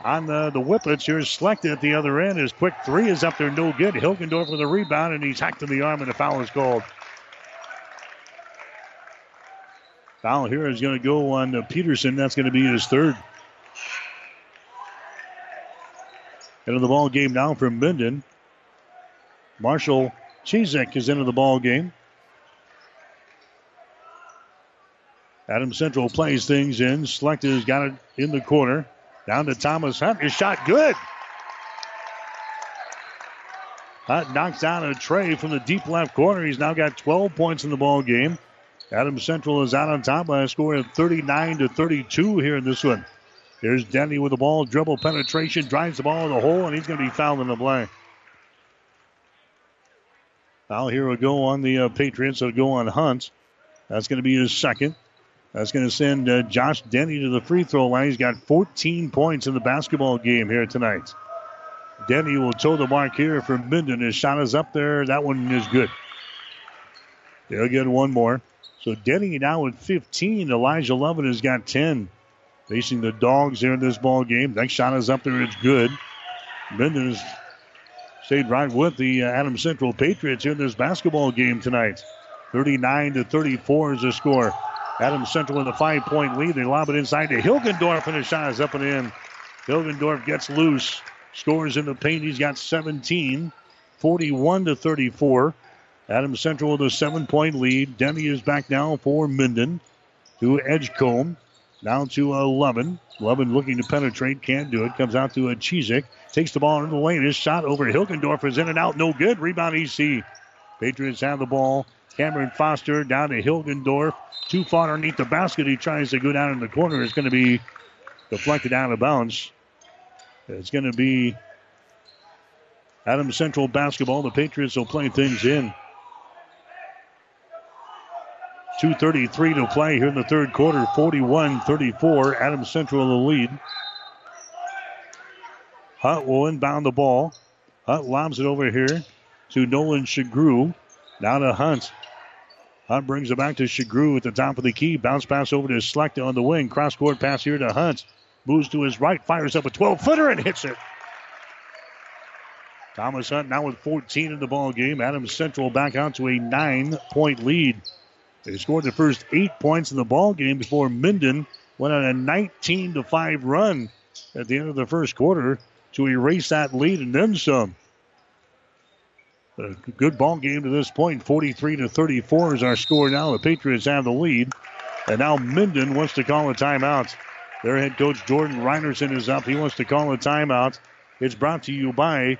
on the, the Whippets. Here's Slecht at the other end. His quick three is up there, no good. Hilgendorf with a rebound, and he's hacked in the arm, and a foul is called. Foul here is going to go on Peterson. That's going to be his third. Into the ball game now from Minden. Marshall Chizek is into the ball game. Adam Central plays things in. Select has got it in the corner. Down to Thomas Hunt. His shot good. Hunt knocks down a tray from the deep left corner. He's now got 12 points in the ball game. Adam Central is out on top by a score of 39 to 32 here in this one. Here's Denny with the ball, dribble penetration, drives the ball in the hole, and he's going to be fouled in the play. Foul here will go on the uh, Patriots. It'll go on Hunt. That's going to be his second. That's going to send uh, Josh Denny to the free throw line. He's got 14 points in the basketball game here tonight. Denny will toe the mark here for Minden. His shot is up there. That one is good. They'll get one more. So Denny now with 15. Elijah Lovin has got 10. Facing the dogs here in this ball game. Next shot is up there. It's good. Has stayed right with the uh, Adam Central Patriots here in this basketball game tonight. 39 to 34 is the score. Adam Central with a five point lead. They lob it inside to Hilgendorf, and his shot is up and in. Hilgendorf gets loose, scores in the paint. He's got 17, 41 to 34. Adam Central with a seven point lead. Denny is back now for Minden to Edgecombe. Down to 11. 11 looking to penetrate, can't do it. Comes out to a Chizik. Takes the ball into the lane. His shot over Hilgendorf is in and out. No good. Rebound EC. Patriots have the ball. Cameron Foster down to Hilgendorf. Too far underneath the basket. He tries to go down in the corner. It's going to be deflected out of bounds. It's going to be Adam Central basketball. The Patriots will play things in. 2.33 to play here in the third quarter. 41 34. Adams Central in the lead. Hunt will inbound the ball. Hunt lobs it over here to Nolan Shagru. Now to Hunt. Hunt brings it back to Shagru at the top of the key. Bounce pass over to Schlechter on the wing. Cross court pass here to Hunt. Moves to his right, fires up a 12 footer and hits it. Thomas Hunt now with 14 in the ball game. Adams Central back out to a nine point lead. They scored the first eight points in the ball game before Minden went on a 19 to 5 run at the end of the first quarter to erase that lead and then some. A good ball game to this point. 43 to 34 is our score now. The Patriots have the lead. And now Minden wants to call a timeout. Their head coach Jordan Reinerson is up. He wants to call a timeout. It's brought to you by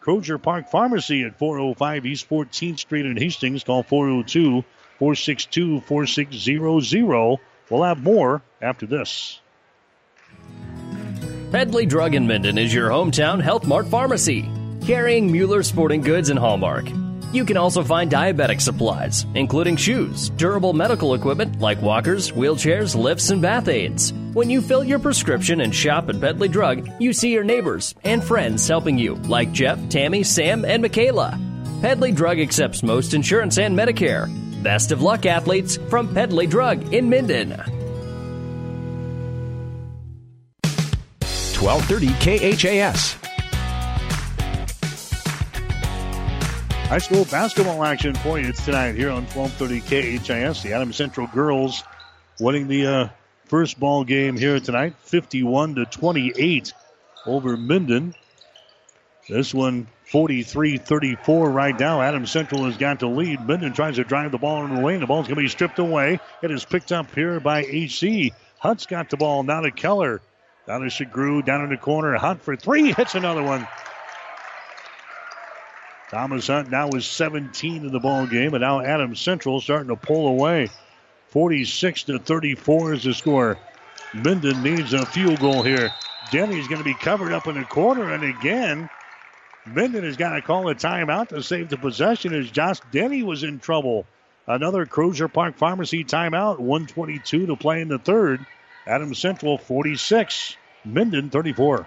Crosier Park Pharmacy at 405 East 14th Street in Hastings. Call 402 462 4600. We'll have more after this. Pedley Drug in Minden is your hometown Health Mart pharmacy, carrying Mueller Sporting Goods and Hallmark. You can also find diabetic supplies, including shoes, durable medical equipment like walkers, wheelchairs, lifts, and bath aids. When you fill your prescription and shop at Pedley Drug, you see your neighbors and friends helping you, like Jeff, Tammy, Sam, and Michaela. Pedley Drug accepts most insurance and Medicare. Best of luck, athletes, from Pedley Drug in Minden. 1230 KHAS. High school basketball action for you tonight here on 1230 KHAS. The Adams Central girls winning the uh, first ball game here tonight, 51 to 28 over Minden. This one 43-34 right now. Adams Central has got the lead. Minden tries to drive the ball in the lane. The ball's going to be stripped away. It is picked up here by AC. Hunt's got the ball now to Keller. Down to Shagru, down in the corner. Hunt for three, hits another one. Thomas Hunt now is 17 in the ball game, and now Adams Central starting to pull away. 46 to 34 is the score. Minden needs a field goal here. Denny's going to be covered up in the corner, and again, Minden has got to call a timeout to save the possession as Josh Denny was in trouble. Another Crosier Park Pharmacy timeout. 122 to play in the third. Adams Central 46, Minden 34.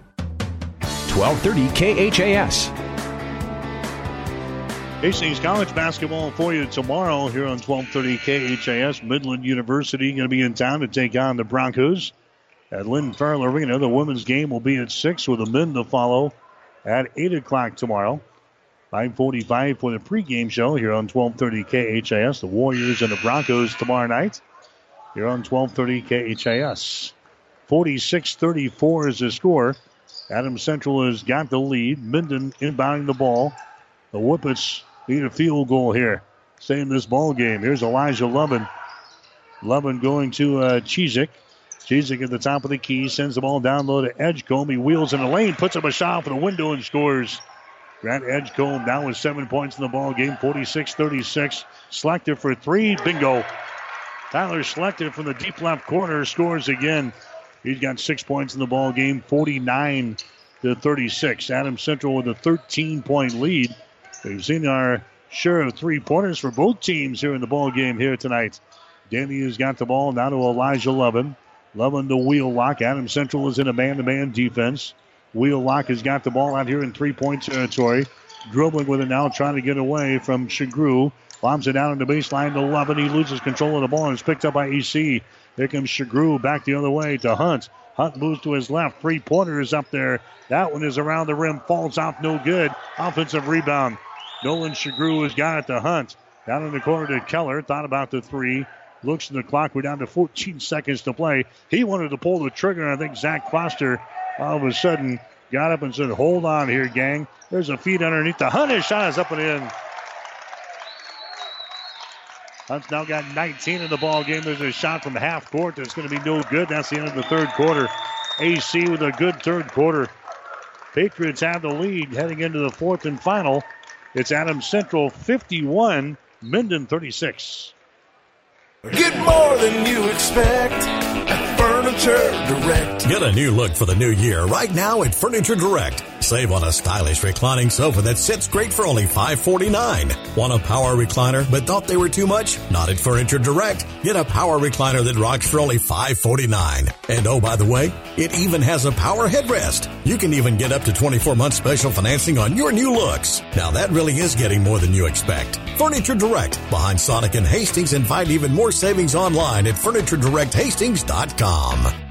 1230 KHAS. Hastings College basketball for you tomorrow here on 1230 KHAS. Midland University going to be in town to take on the Broncos at Lynn Farrell Arena. The women's game will be at 6 with the men to follow at 8 o'clock tomorrow. 545 for the pregame show here on 1230 KHAS. The Warriors and the Broncos tomorrow night here on 1230 KHAS. 46-34 is the score. Adams Central has got the lead. Minden inbounding the ball. The Whippets need a field goal here. Stay in this ball game. Here's Elijah Lovin. Lovin going to uh, Chizik. Chizik at the top of the key sends the ball down low to Edgecombe. He wheels in the lane, puts up a shot for the window and scores. Grant Edgecombe now with seven points in the ball game, 46-36. Schlechter for three, bingo. Tyler Schlechter from the deep left corner scores again. He's got six points in the ball game, 49 to 36. Adams Central with a 13 point lead. We've seen our share of three pointers for both teams here in the ball game here tonight. Danny has got the ball now to Elijah Lovin. Lovin the Wheelock. Adams Central is in a man to man defense. Wheelock has got the ball out here in three point territory. Dribbling with it now, trying to get away from Shagru. Bombs it down in the baseline to Lovin. He loses control of the ball and is picked up by EC. Here comes Shagru back the other way to Hunt. Hunt moves to his left. Three pointer is up there. That one is around the rim. Falls off no good. Offensive rebound. Nolan Shagru has got it to Hunt. Down in the corner to Keller. Thought about the three. Looks in the clock. We're down to 14 seconds to play. He wanted to pull the trigger. And I think Zach Foster all of a sudden got up and said, Hold on here, gang. There's a feed underneath the Hunt. Shot is up and in. Hunt's now got 19 in the ball game. There's a shot from half court that's going to be no good. That's the end of the third quarter. AC with a good third quarter. Patriots have the lead heading into the fourth and final. It's Adams Central 51, Minden 36. Get more than you expect at Furniture Direct. Get a new look for the new year right now at Furniture Direct. Save on a stylish reclining sofa that sits great for only 549. Want a power recliner but thought they were too much? Not at Furniture Direct. Get a power recliner that rocks for only 549. And oh, by the way, it even has a power headrest. You can even get up to 24 months special financing on your new looks. Now that really is getting more than you expect. Furniture Direct behind Sonic and Hastings and find even more savings online at FurnitureDirectHastings.com.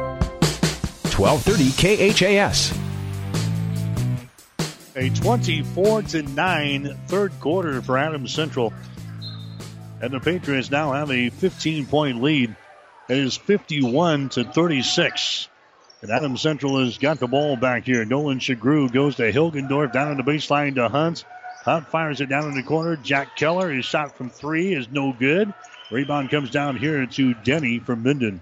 1230 KHAS. A 24 to 9 third quarter for Adams Central. And the Patriots now have a 15 point lead. It is 51 to 36. And Adams Central has got the ball back here. Nolan Shagru goes to Hilgendorf down on the baseline to Hunt. Hunt fires it down in the corner. Jack Keller, his shot from three is no good. Rebound comes down here to Denny from Minden.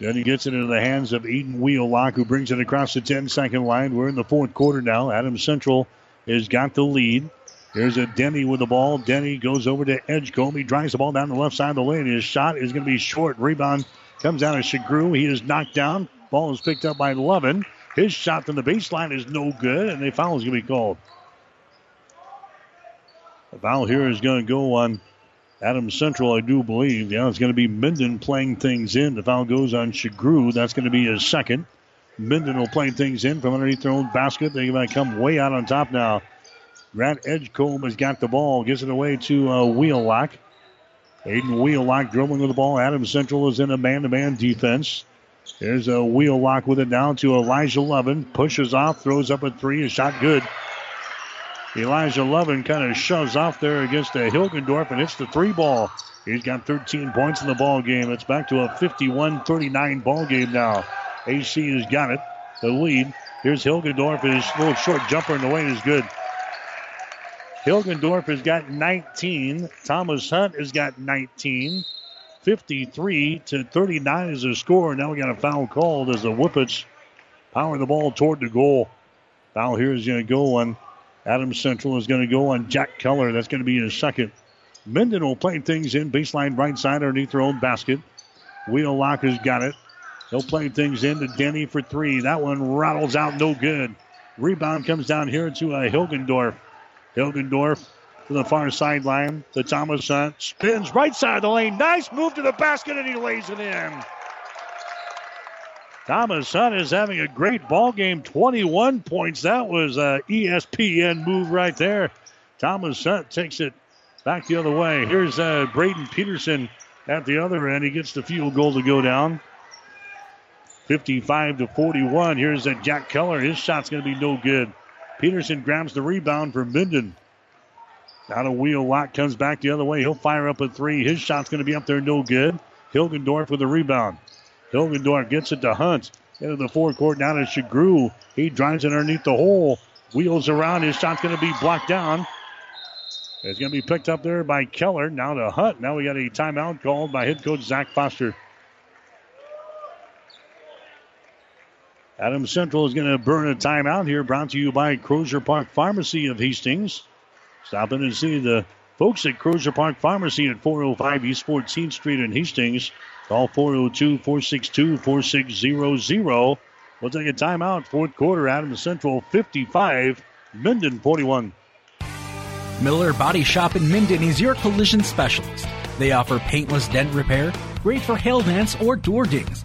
Then he gets it into the hands of Eden Wheelock, who brings it across the 10 second line. We're in the fourth quarter now. Adams Central has got the lead. Here's a Denny with the ball. Denny goes over to Edgecombe. He drives the ball down the left side of the lane. His shot is going to be short. Rebound comes out of Shagru. He is knocked down. Ball is picked up by Lovin. His shot from the baseline is no good, and a foul is going to be called. The foul here is going to go on Adams Central, I do believe. Yeah, it's going to be Minden playing things in. The foul goes on Shagru. That's going to be his second. Minden will play things in from underneath their own basket. They're going to come way out on top now. Grant Edgecombe has got the ball, gives it away to uh, Wheelock. Aiden Wheelock dribbling with the ball. Adams Central is in a man-to-man defense. There's a Wheelock with it down to Elijah Levin. Pushes off, throws up a three. A shot good. Elijah Lovin kind of shoves off there against uh, Hilgendorf and hits the three ball. He's got 13 points in the ball game. It's back to a 51-39 ball game now. AC has got it, the lead. Here's Hilgendorf. His little short jumper in the lane is good. Hilgendorf has got 19. Thomas Hunt has got 19. 53 to 39 is the score. Now we got a foul called as the Whippets power the ball toward the goal. Foul here is going to go on Adams Central is going to go on Jack Keller. That's going to be his second. Minden will play things in baseline right side underneath their own basket. Wheelock has got it. He'll play things in to Denny for three. That one rattles out, no good. Rebound comes down here to uh, Hilgendorf. Hilgendorf to the far sideline. The Thomas spins right side of the lane. Nice move to the basket, and he lays it in. Thomas Hunt is having a great ball game. 21 points. That was a ESPN move right there. Thomas Hunt takes it back the other way. Here's uh, Braden Peterson at the other end. He gets the field goal to go down. 55 to 41. Here's a Jack Keller. His shot's going to be no good. Peterson grabs the rebound for Minden. Now a Wheelock comes back the other way. He'll fire up a three. His shot's going to be up there, no good. Hilgendorf with the rebound. Hilgendorf gets it to Hunt. Into the forecourt, now to Shagru. He drives it underneath the hole. Wheels around. His shot's going to be blocked down. It's going to be picked up there by Keller. Now to Hunt. Now we got a timeout called by head coach Zach Foster. Adam Central is going to burn a timeout here, brought to you by Crosier Park Pharmacy of Hastings. Stop in and see the folks at Crosier Park Pharmacy at 405 East 14th Street in Hastings. Call 402 462 4600. We'll take a timeout. Fourth quarter, Adams Central 55, Minden 41. Miller Body Shop in Minden is your collision specialist. They offer paintless dent repair, great for hail dents or door dings,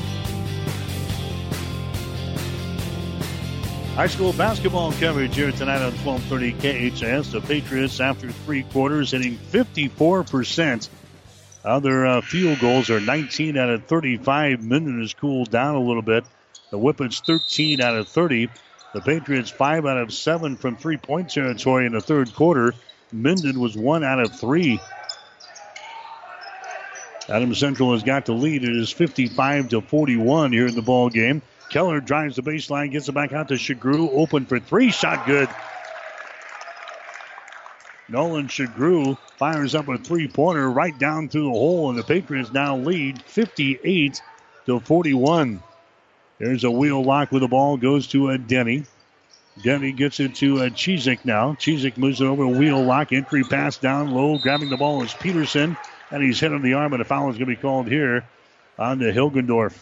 High school basketball coverage here tonight on 1230 KHS. The Patriots, after three quarters, hitting 54%. Other uh, field goals are 19 out of 35. Minden has cooled down a little bit. The Whippets 13 out of 30. The Patriots 5 out of 7 from three point territory in the third quarter. Minden was 1 out of 3. Adam Central has got the lead. It is 55 to 41 here in the ball game. Keller drives the baseline, gets it back out to Shagru. Open for three. Shot good. Nolan Shagru fires up a three pointer right down through the hole, and the Patriots now lead 58 to 41. There's a Wheelock with the ball, goes to a Denny. Denny gets it to a Chizik now. Chizik moves it over to Wheelock. Entry pass down low. Grabbing the ball is Peterson, and he's hit on the arm, and a foul is going to be called here on the Hilgendorf.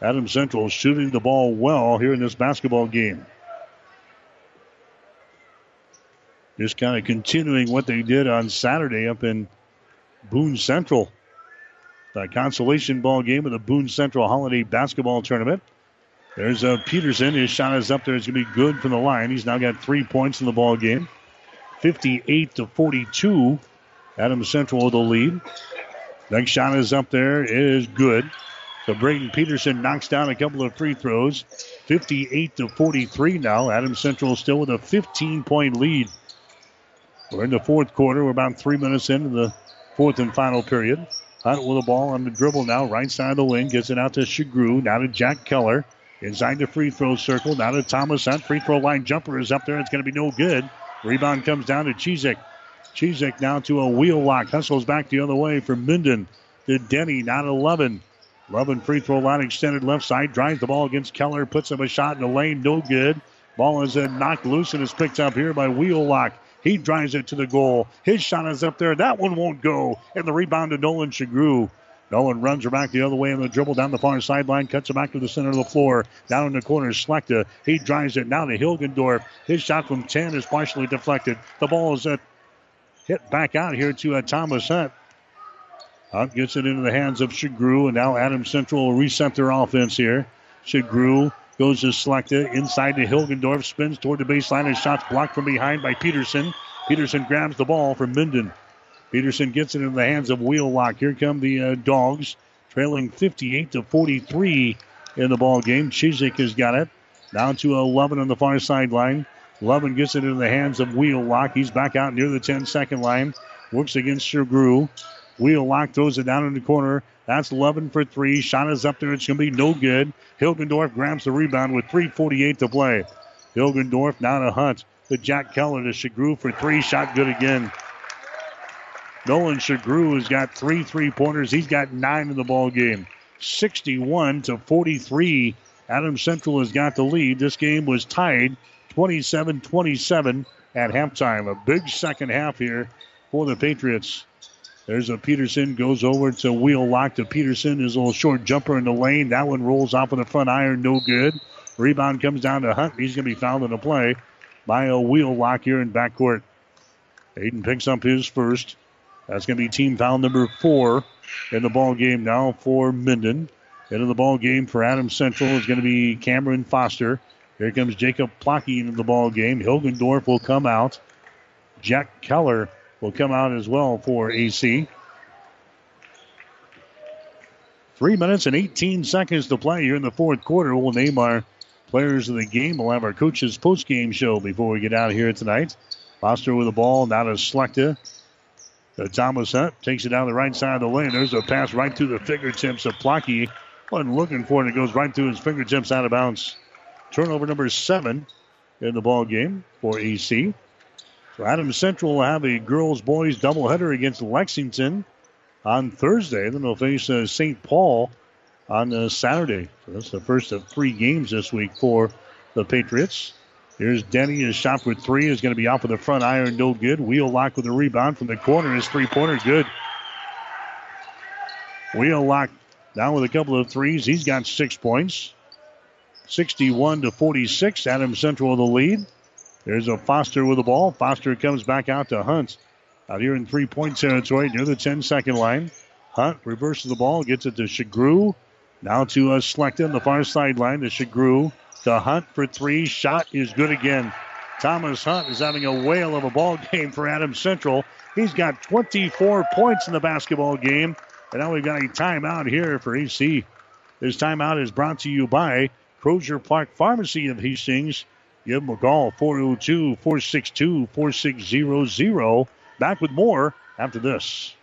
Adam Central shooting the ball well here in this basketball game. Just kind of continuing what they did on Saturday up in Boone Central. The consolation ball game of the Boone Central Holiday Basketball Tournament. There's a uh, Peterson. His shot is up there. It's going to be good from the line. He's now got three points in the ball game. 58 to 42. Adam Central with the lead. Next shot is up there. It is good. So Braden Peterson knocks down a couple of free throws. 58 to 43 now. Adams Central still with a 15 point lead. We're in the fourth quarter. We're about three minutes into the fourth and final period. Hunt with the ball on the dribble now, right side of the wing. Gets it out to Shagru. Now to Jack Keller. Inside the free throw circle. Now to Thomas Hunt. Free throw line jumper is up there. It's going to be no good. Rebound comes down to Chizik. Chizik now to a Wheelock. Hustles back the other way for Minden. To Denny. Now to 11. Lovin free throw line extended left side. Drives the ball against Keller. Puts up a shot in the lane. No good. Ball is uh, knocked loose and is picked up here by Wheelock. He drives it to the goal. His shot is up there. That one won't go. And the rebound to Nolan Shagru. Nolan runs her back the other way in the dribble down the far sideline, cuts it back to the center of the floor. Down in the corner, Schlechter. He drives it now to Hilgendorf. His shot from 10 is partially deflected. The ball is uh, hit back out here to uh, Thomas Hunt. Gets it into the hands of Shagru, and now Adams Central will reset their offense here. Shagru goes to Schlechter inside to Hilgendorf, spins toward the baseline, and shots blocked from behind by Peterson. Peterson grabs the ball from Minden. Peterson gets it in the hands of Wheelock. Here come the uh, Dogs, trailing 58 to 43 in the ball game. Chizik has got it. Down to 11 on the far sideline. Lovin gets it in the hands of Wheelock. He's back out near the 10 second line. Works against Shagru. Wheelock throws it down in the corner. That's 11 for three. Shot is up there. It's going to be no good. Hilgendorf grabs the rebound with 3.48 to play. Hilgendorf now to Hunt. To Jack Keller to Shagru for three. Shot good again. Nolan Shagru has got three three pointers. He's got nine in the ball game. 61 to 43. Adams Central has got the lead. This game was tied 27 27 at halftime. A big second half here for the Patriots. There's a Peterson goes over to Wheelock to Peterson. His little short jumper in the lane. That one rolls off of the front iron. No good. Rebound comes down to Hunt. He's going to be fouled in the play by a Wheelock here in backcourt. Aiden picks up his first. That's going to be team foul number four in the ball game now for Minden. Into the ball game for Adams Central is going to be Cameron Foster. Here comes Jacob Plocky into the ball game. Hilgendorf will come out. Jack Keller will come out as well for AC. Three minutes and 18 seconds to play here in the fourth quarter. We'll name our players of the game. We'll have our coaches post-game show before we get out of here tonight. Foster with the ball, now to Schlechter. To uh, Thomas Hunt takes it down the right side of the lane. There's a pass right through the fingertips of Plocky. Wasn't looking for it. It goes right through his fingertips out of bounds. Turnover number seven in the ball game for AC. So Adams Central will have a girls boys doubleheader against Lexington on Thursday. Then they'll face uh, St. Paul on uh, Saturday. So that's the first of three games this week for the Patriots. Here's Denny. His shot for three is going to be off of the front iron. No good. Wheelock with a rebound from the corner. His three pointer good. Wheelock down with a couple of threes. He's got six points. 61 to 46. Adams Central the lead. There's a Foster with the ball. Foster comes back out to Hunt. Out here in three point territory near the 10 second line. Hunt reverses the ball, gets it to Shagru. Now to uh, Schlechter on the far sideline to Shagru. To Hunt for three. Shot is good again. Thomas Hunt is having a whale of a ball game for Adams Central. He's got 24 points in the basketball game. And now we've got a timeout here for AC. This timeout is brought to you by Crosier Park Pharmacy of Hastings. Give them a call, 402 462 4600. Back with more after this.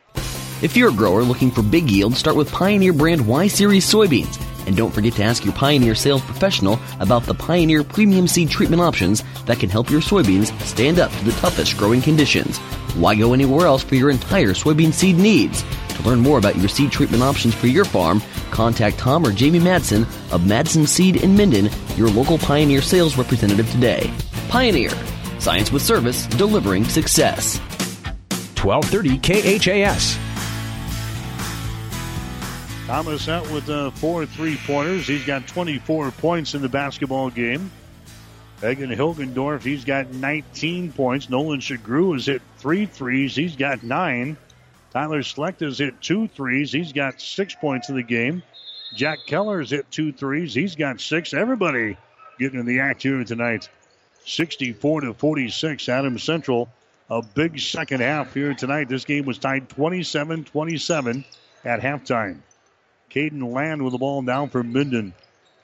If you're a grower looking for big yield, start with Pioneer brand Y Series soybeans. And don't forget to ask your Pioneer sales professional about the Pioneer premium seed treatment options that can help your soybeans stand up to the toughest growing conditions. Why go anywhere else for your entire soybean seed needs? To learn more about your seed treatment options for your farm, contact Tom or Jamie Madsen of Madsen Seed in Minden, your local Pioneer sales representative today. Pioneer, science with service, delivering success. 1230 KHAS. Thomas out with uh, four three pointers. He's got 24 points in the basketball game. Hagen Hilgendorf, he's got 19 points. Nolan Shagru has hit three threes. He's got nine. Tyler Schlechter's hit two threes. He's got six points in the game. Jack Keller's hit two threes. He's got six. Everybody getting in the act here tonight. 64 to 46. Adams Central. A big second half here tonight. This game was tied 27 27 at halftime. Caden Land with the ball down for Minden.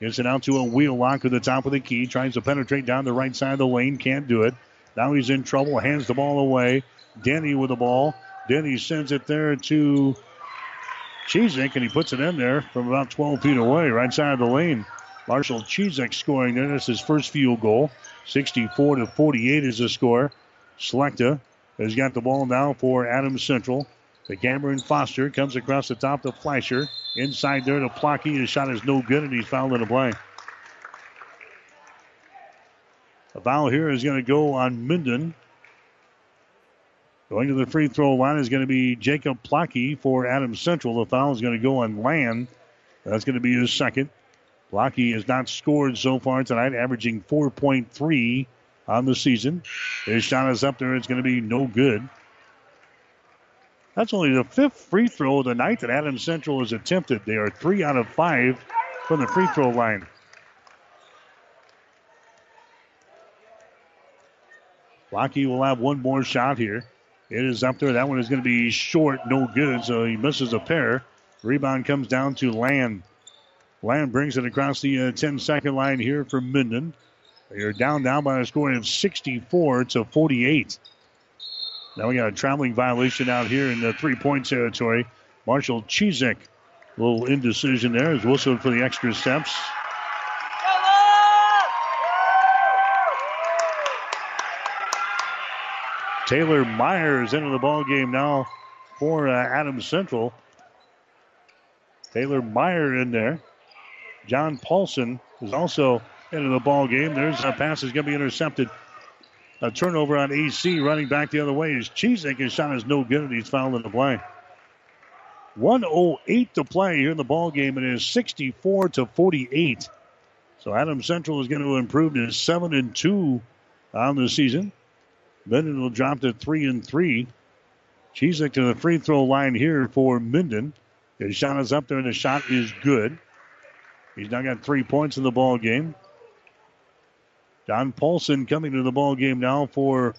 Gets it out to a Wheelock at the top of the key. Tries to penetrate down the right side of the lane. Can't do it. Now he's in trouble. Hands the ball away. Denny with the ball. Denny sends it there to Chizik, and he puts it in there from about 12 feet away, right side of the lane. Marshall Chizik scoring there. That's his first field goal. 64 to 48 is the score. Schlechter has got the ball now for Adams Central. The Cameron Foster comes across the top to Fleischer. Inside there to Plocky. His shot is no good, and he's fouled in the play. A foul here is going to go on Minden. Going to the free throw line is going to be Jacob Plocky for Adams Central. The foul is going to go on Land. That's going to be his second. Plocky has not scored so far tonight, averaging 4.3 on the season. His shot is up there. It's going to be no good. That's only the fifth free throw of the night that Adams Central has attempted. They are three out of five from the free throw line. Plocky will have one more shot here. It is up there. That one is going to be short, no good, so he misses a pair. Rebound comes down to Land. Land brings it across the uh, 10 second line here for Minden. They are down now by a score of 64 to 48. Now we got a traveling violation out here in the three point territory. Marshall Chizek, a little indecision there is whistled for the extra steps. Taylor Myers into the ball game now for uh, Adams Central. Taylor Meyer in there. John Paulson is also into the ball game. There's a pass is going to be intercepted. A turnover on AC running back the other way is Chizek. His shot is no good and he's fouled in the play. 108 to play here in the ball game. And it is 64 to 48. So Adams Central is going to improve to 7 and 2 on the season. Minden will drop to 3 and 3. Chizek to the free throw line here for Minden. His shot is up there and the shot is good. He's now got three points in the ball game. John Paulson coming to the ball game now for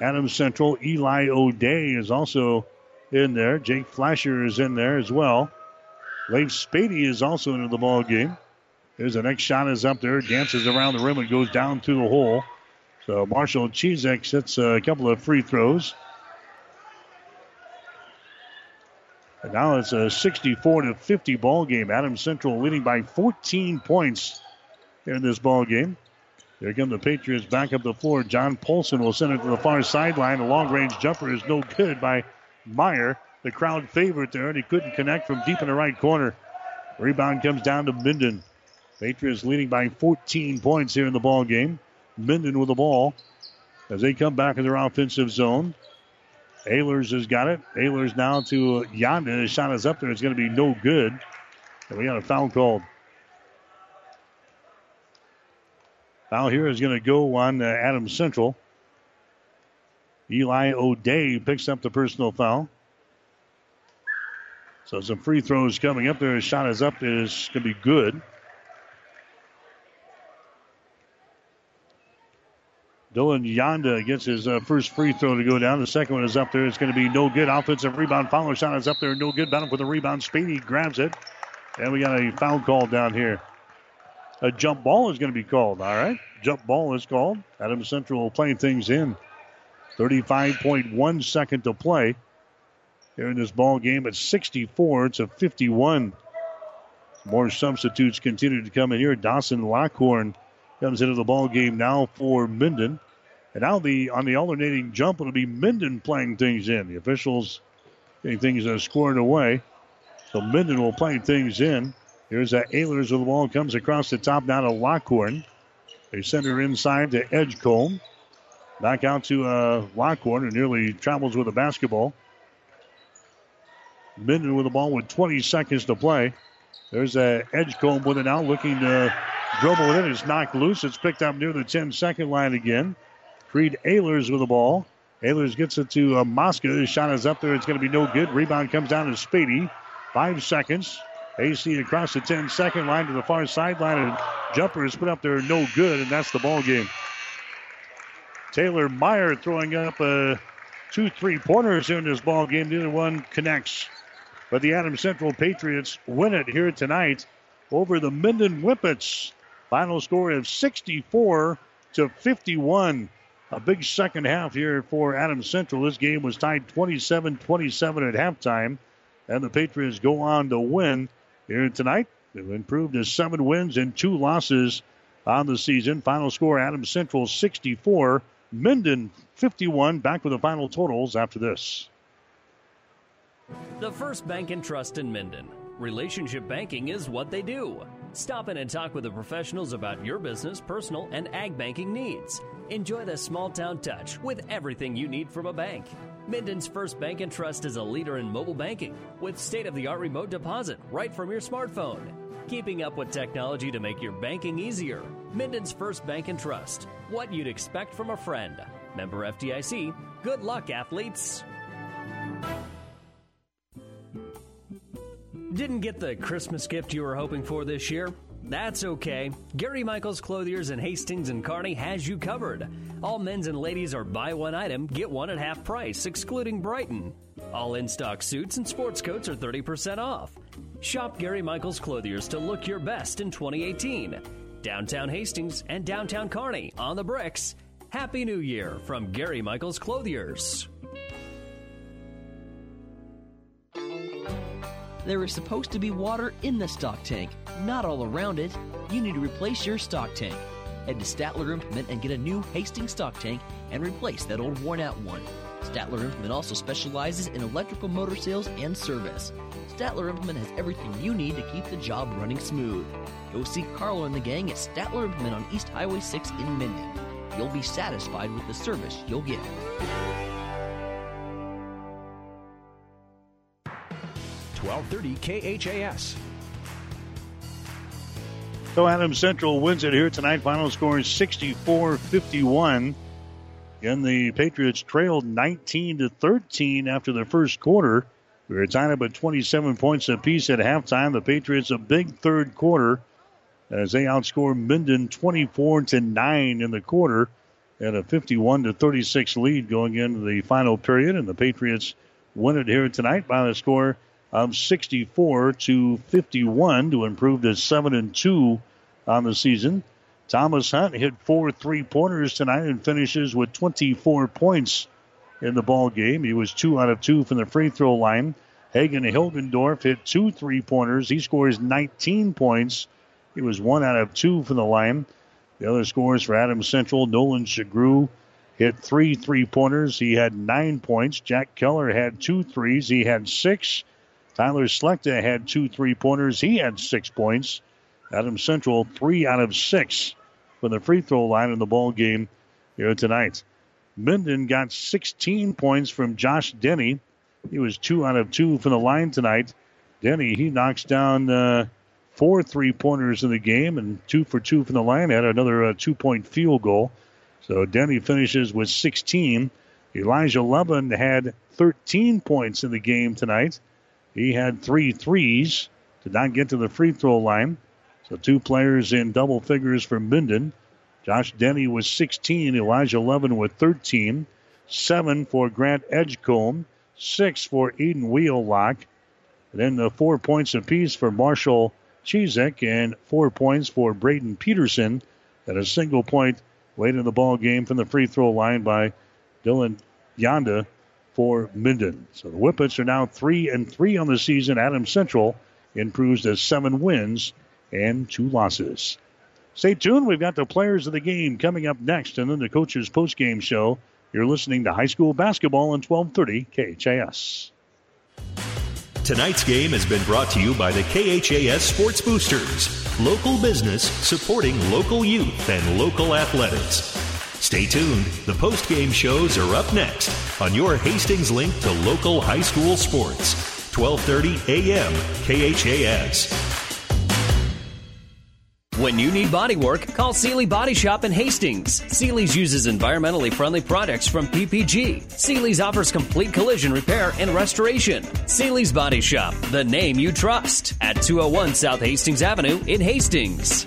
Adams Central. Eli O'Day is also in there. Jake Flasher is in there as well. Leif Spady is also into the ball game. There's the next shot is up there, dances around the rim and goes down through the hole. So Marshall Chizek sets a couple of free throws. And now it's a 64 to 50 ball game. Adams Central leading by 14 points in this ball game. Here come the Patriots back up the floor. John Polson will send it to the far sideline. A long range jumper is no good by Meyer, the crowd favorite there, and he couldn't connect from deep in the right corner. Rebound comes down to Minden. Patriots leading by 14 points here in the ball game. Minden with the ball as they come back in their offensive zone. Ehlers has got it. Ehlers now to Yonda. His shot is up there. It's going to be no good. And we got a foul called. Foul here is going to go on uh, Adams Central. Eli O'Day picks up the personal foul. So some free throws coming up there. His shot is up. It is going to be good. Dylan Yonda gets his uh, first free throw to go down. The second one is up there. It's going to be no good. Offensive rebound. Follow shot is up there. No good. Battle for the rebound. Spady grabs it. And we got a foul call down here. A jump ball is going to be called. All right. Jump ball is called. Adam Central playing things in. 35.1 second to play here in this ball game at 64 to 51. More substitutes continue to come in here. Dawson Lockhorn comes into the ball game now for Minden. And now the on the alternating jump, it'll be Minden playing things in. The officials getting things uh, scored away. So Minden will play things in. Here's that Ehlers with the ball comes across the top now to Lockhorn. They send her inside to Edgecombe. Back out to uh, Lockhorn, who nearly travels with the basketball. Minden with the ball with 20 seconds to play. There's a Edgecombe with it now, looking to dribble it. It's knocked loose. It's picked up near the 10 second line again. Creed Ehlers with the ball. Ehlers gets it to uh, Mosca. His shot is up there. It's going to be no good. Rebound comes down to Spady. Five seconds. AC across the 10 second line to the far sideline. And jumper is put up there. No good. And that's the ball game. Taylor Meyer throwing up uh, two three pointers in this ball game. Neither one connects. But the Adams Central Patriots win it here tonight over the Minden Whippets. Final score of 64 to 51. A big second half here for Adams Central. This game was tied 27 27 at halftime. And the Patriots go on to win here tonight. They've improved to seven wins and two losses on the season. Final score Adams Central 64, Minden 51. Back with the final totals after this. The First Bank and Trust in Minden. Relationship banking is what they do. Stop in and talk with the professionals about your business, personal, and ag banking needs. Enjoy the small town touch with everything you need from a bank. Minden's First Bank and Trust is a leader in mobile banking with state of the art remote deposit right from your smartphone. Keeping up with technology to make your banking easier. Minden's First Bank and Trust. What you'd expect from a friend. Member FDIC. Good luck, athletes. Didn't get the Christmas gift you were hoping for this year? That's okay. Gary Michaels Clothiers in Hastings and Kearney has you covered. All men's and ladies are buy one item, get one at half price, excluding Brighton. All in stock suits and sports coats are 30% off. Shop Gary Michaels Clothiers to look your best in 2018. Downtown Hastings and downtown Kearney on the bricks. Happy New Year from Gary Michaels Clothiers. There is supposed to be water in the stock tank, not all around it. You need to replace your stock tank. Head to Statler Implement and get a new Hastings stock tank and replace that old worn out one. Statler Implement also specializes in electrical motor sales and service. Statler Implement has everything you need to keep the job running smooth. Go see Carlo and the gang at Statler Implement on East Highway 6 in Minden. You'll be satisfied with the service you'll get. 1230 KHAS. So Adams Central wins it here tonight. Final score is 64-51. And the Patriots trailed 19 to 13 after the first quarter. We were tied up at 27 points apiece at halftime. The Patriots a big third quarter as they outscore Minden 24 to 9 in the quarter and a 51 to 36 lead going into the final period. And the Patriots win it here tonight by the score of 64 to 51 to improve to 7 and 2 on the season. Thomas Hunt hit four three pointers tonight and finishes with 24 points in the ball game. He was two out of two from the free throw line. Hagen Hilgendorf hit two three pointers. He scores 19 points. He was one out of two from the line. The other scores for Adams Central, Nolan Shagru hit three three pointers. He had nine points. Jack Keller had two threes. He had six. Tyler Schlechter had two three pointers. He had six points. Adam Central three out of six from the free throw line in the ball game here tonight. Minden got 16 points from Josh Denny. He was two out of two from the line tonight. Denny he knocks down uh, four three pointers in the game and two for two from the line. Had another uh, two point field goal. So Denny finishes with 16. Elijah Levin had 13 points in the game tonight. He had three threes. Did not get to the free throw line. So two players in double figures for Minden. Josh Denny was 16, Elijah Levin with 13, seven for Grant Edgecombe, six for Eden Wheelock. And then the four points apiece for Marshall Chizek and four points for Braden Peterson. And a single point late in the ball game from the free throw line by Dylan Yonda for Minden. So the Whippets are now three and three on the season. Adams Central improves to seven wins and two losses. Stay tuned. We've got the players of the game coming up next, and then the coaches post-game show. You're listening to high school basketball on 1230 KHAS. Tonight's game has been brought to you by the KHAS Sports Boosters, local business supporting local youth and local athletics. Stay tuned. The post-game shows are up next on your Hastings link to local high school sports. 1230 AM KHAS. When you need body work, call Seely Body Shop in Hastings. Seely's uses environmentally friendly products from PPG. Seely's offers complete collision repair and restoration. Seely's Body Shop, the name you trust, at 201 South Hastings Avenue in Hastings.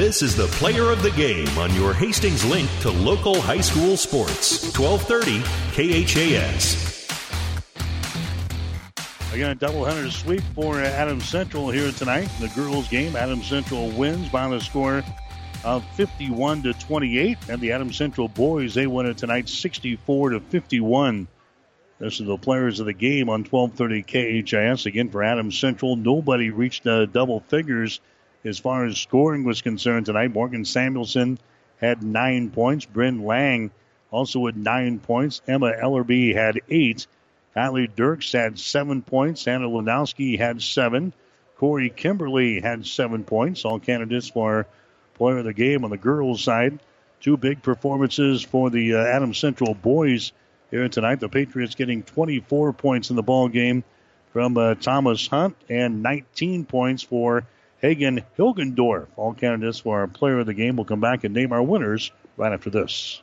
This is the player of the game on your Hastings link to local high school sports. 1230 KHAS. Again, a doubleheader sweep for Adams Central here tonight. The girls' game, Adams Central wins by the score of 51 to 28, and the Adams Central boys they win it tonight, 64 to 51. This is the players of the game on 1230 KHAS. Again, for Adams Central, nobody reached uh, double figures as far as scoring was concerned tonight. Morgan Samuelson had nine points. Bryn Lang also had nine points. Emma Ellerby had eight. Allie Dirks had seven points. Anna Lunowski had seven. Corey Kimberly had seven points. All candidates for player of the game on the girls' side. Two big performances for the uh, Adams Central boys here tonight. The Patriots getting 24 points in the ball game from uh, Thomas Hunt and 19 points for Hagen Hilgendorf. All candidates for our player of the game will come back and name our winners right after this.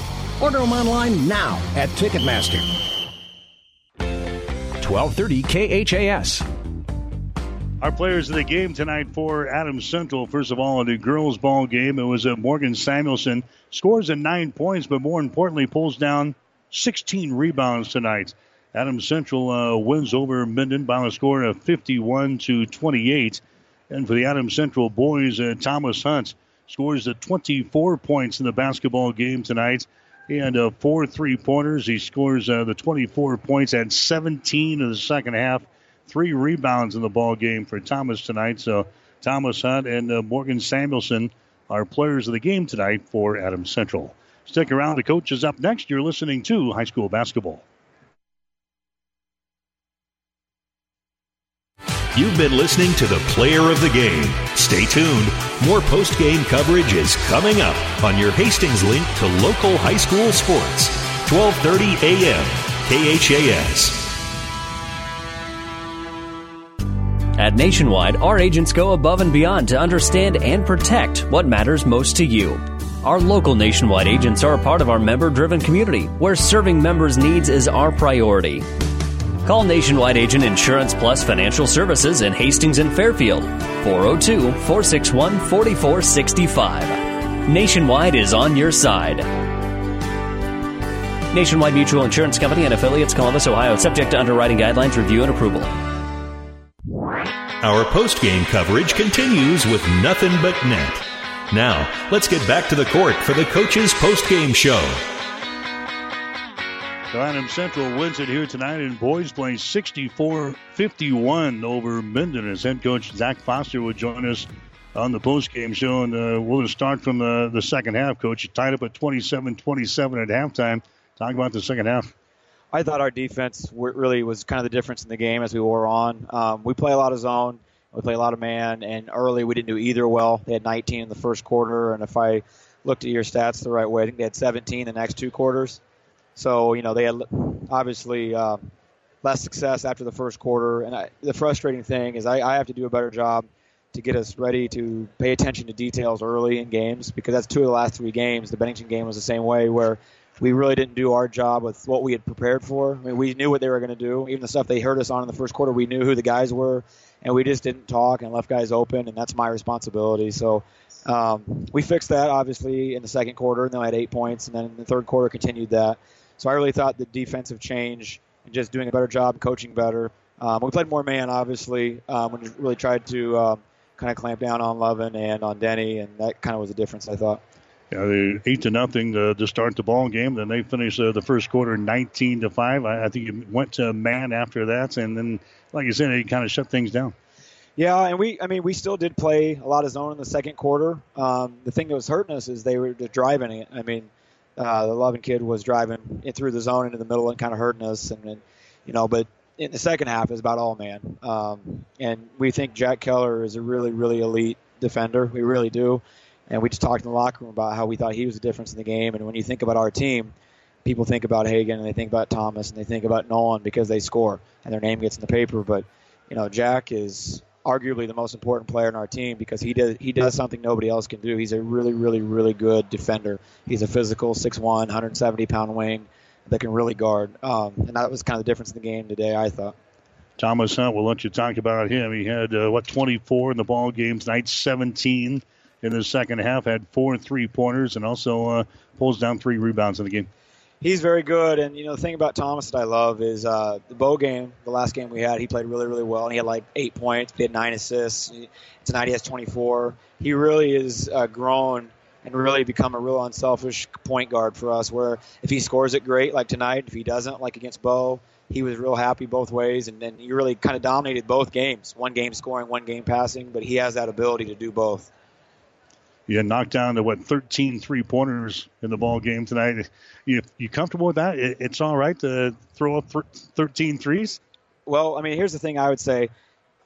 Order them online now at Ticketmaster. 1230 KHAS. Our players of the game tonight for Adams Central. First of all, in the girls' ball game, it was uh, Morgan Samuelson scores at nine points, but more importantly, pulls down 16 rebounds tonight. Adams Central uh, wins over Minden by a score of 51 to 28. And for the Adams Central boys, uh, Thomas Hunt scores the 24 points in the basketball game tonight. Had uh, four three pointers. He scores uh, the 24 points at 17 in the second half. Three rebounds in the ball game for Thomas tonight. So Thomas Hunt and uh, Morgan Samuelson are players of the game tonight for Adams Central. Stick around. The coach is up next. You're listening to high school basketball. You've been listening to the player of the game. Stay tuned. More post game coverage is coming up on your Hastings link to local high school sports. 1230 AM, KHAS. At Nationwide, our agents go above and beyond to understand and protect what matters most to you. Our local Nationwide agents are a part of our member driven community where serving members' needs is our priority. Call Nationwide Agent Insurance Plus Financial Services in Hastings and Fairfield 402 461 4465. Nationwide is on your side. Nationwide Mutual Insurance Company and affiliates, Columbus, Ohio, subject to underwriting guidelines, review, and approval. Our post game coverage continues with nothing but net. Now, let's get back to the court for the coach's post game show. So Central wins it here tonight, and boys playing 64-51 over Minden. As head coach Zach Foster would join us on the postgame show, and uh, we'll start from the, the second half. Coach, tied up at 27-27 at halftime. Talk about the second half. I thought our defense really was kind of the difference in the game as we wore on. Um, we play a lot of zone, we play a lot of man, and early we didn't do either well. They had 19 in the first quarter, and if I looked at your stats the right way, I think they had 17 the next two quarters. So you know they had obviously uh, less success after the first quarter, and I, the frustrating thing is I, I have to do a better job to get us ready to pay attention to details early in games because that's two of the last three games. The Bennington game was the same way where we really didn't do our job with what we had prepared for. I mean, we knew what they were going to do. Even the stuff they hurt us on in the first quarter, we knew who the guys were, and we just didn't talk and left guys open, and that's my responsibility. So um, we fixed that obviously in the second quarter, and then I had eight points, and then in the third quarter continued that. So I really thought the defensive change and just doing a better job, coaching better. Um, we played more man, obviously, um, when we really tried to um, kind of clamp down on Lovin and on Denny, and that kind of was the difference, I thought. Yeah, they eight to nothing to, to start the ball game. Then they finished uh, the first quarter 19 to five. I, I think it went to man after that, and then, like you said, it kind of shut things down. Yeah, and we, I mean, we still did play a lot of zone in the second quarter. Um, the thing that was hurting us is they were just driving it. I mean, uh, the Lovin kid was driving it through the zone into the middle and kind of hurting us. And, and you know, but in the second half is about all man. Um, and we think Jack Keller is a really, really elite defender. We really do. And we just talked in the locker room about how we thought he was the difference in the game. And when you think about our team, people think about Hagen and they think about Thomas and they think about Nolan because they score and their name gets in the paper. But you know, Jack is arguably the most important player in our team because he does he does something nobody else can do. He's a really, really, really good defender. He's a physical 6'1", 170 pound wing that can really guard. Um, and that was kind of the difference in the game today, I thought. Thomas Hunt, we'll let you talk about him. He had uh, what 24 in the ball game tonight, 17 in the second half. Had four three pointers and also uh, pulls down three rebounds in the game he's very good. And you know, the thing about Thomas that I love is uh, the bow game. The last game we had, he played really, really well, and he had like eight points. He had nine assists. Tonight he has 24. He really is uh, grown and really become a real unselfish point guard for us. Where if he scores it, great. Like tonight, if he doesn't, like against Bo, he was real happy both ways, and then he really kind of dominated both games. One game scoring, one game passing, but he has that ability to do both. You knocked down to what 13 three pointers in the ball game tonight. You you comfortable with that? It, it's all right to throw up 13 threes. Well, I mean, here's the thing. I would say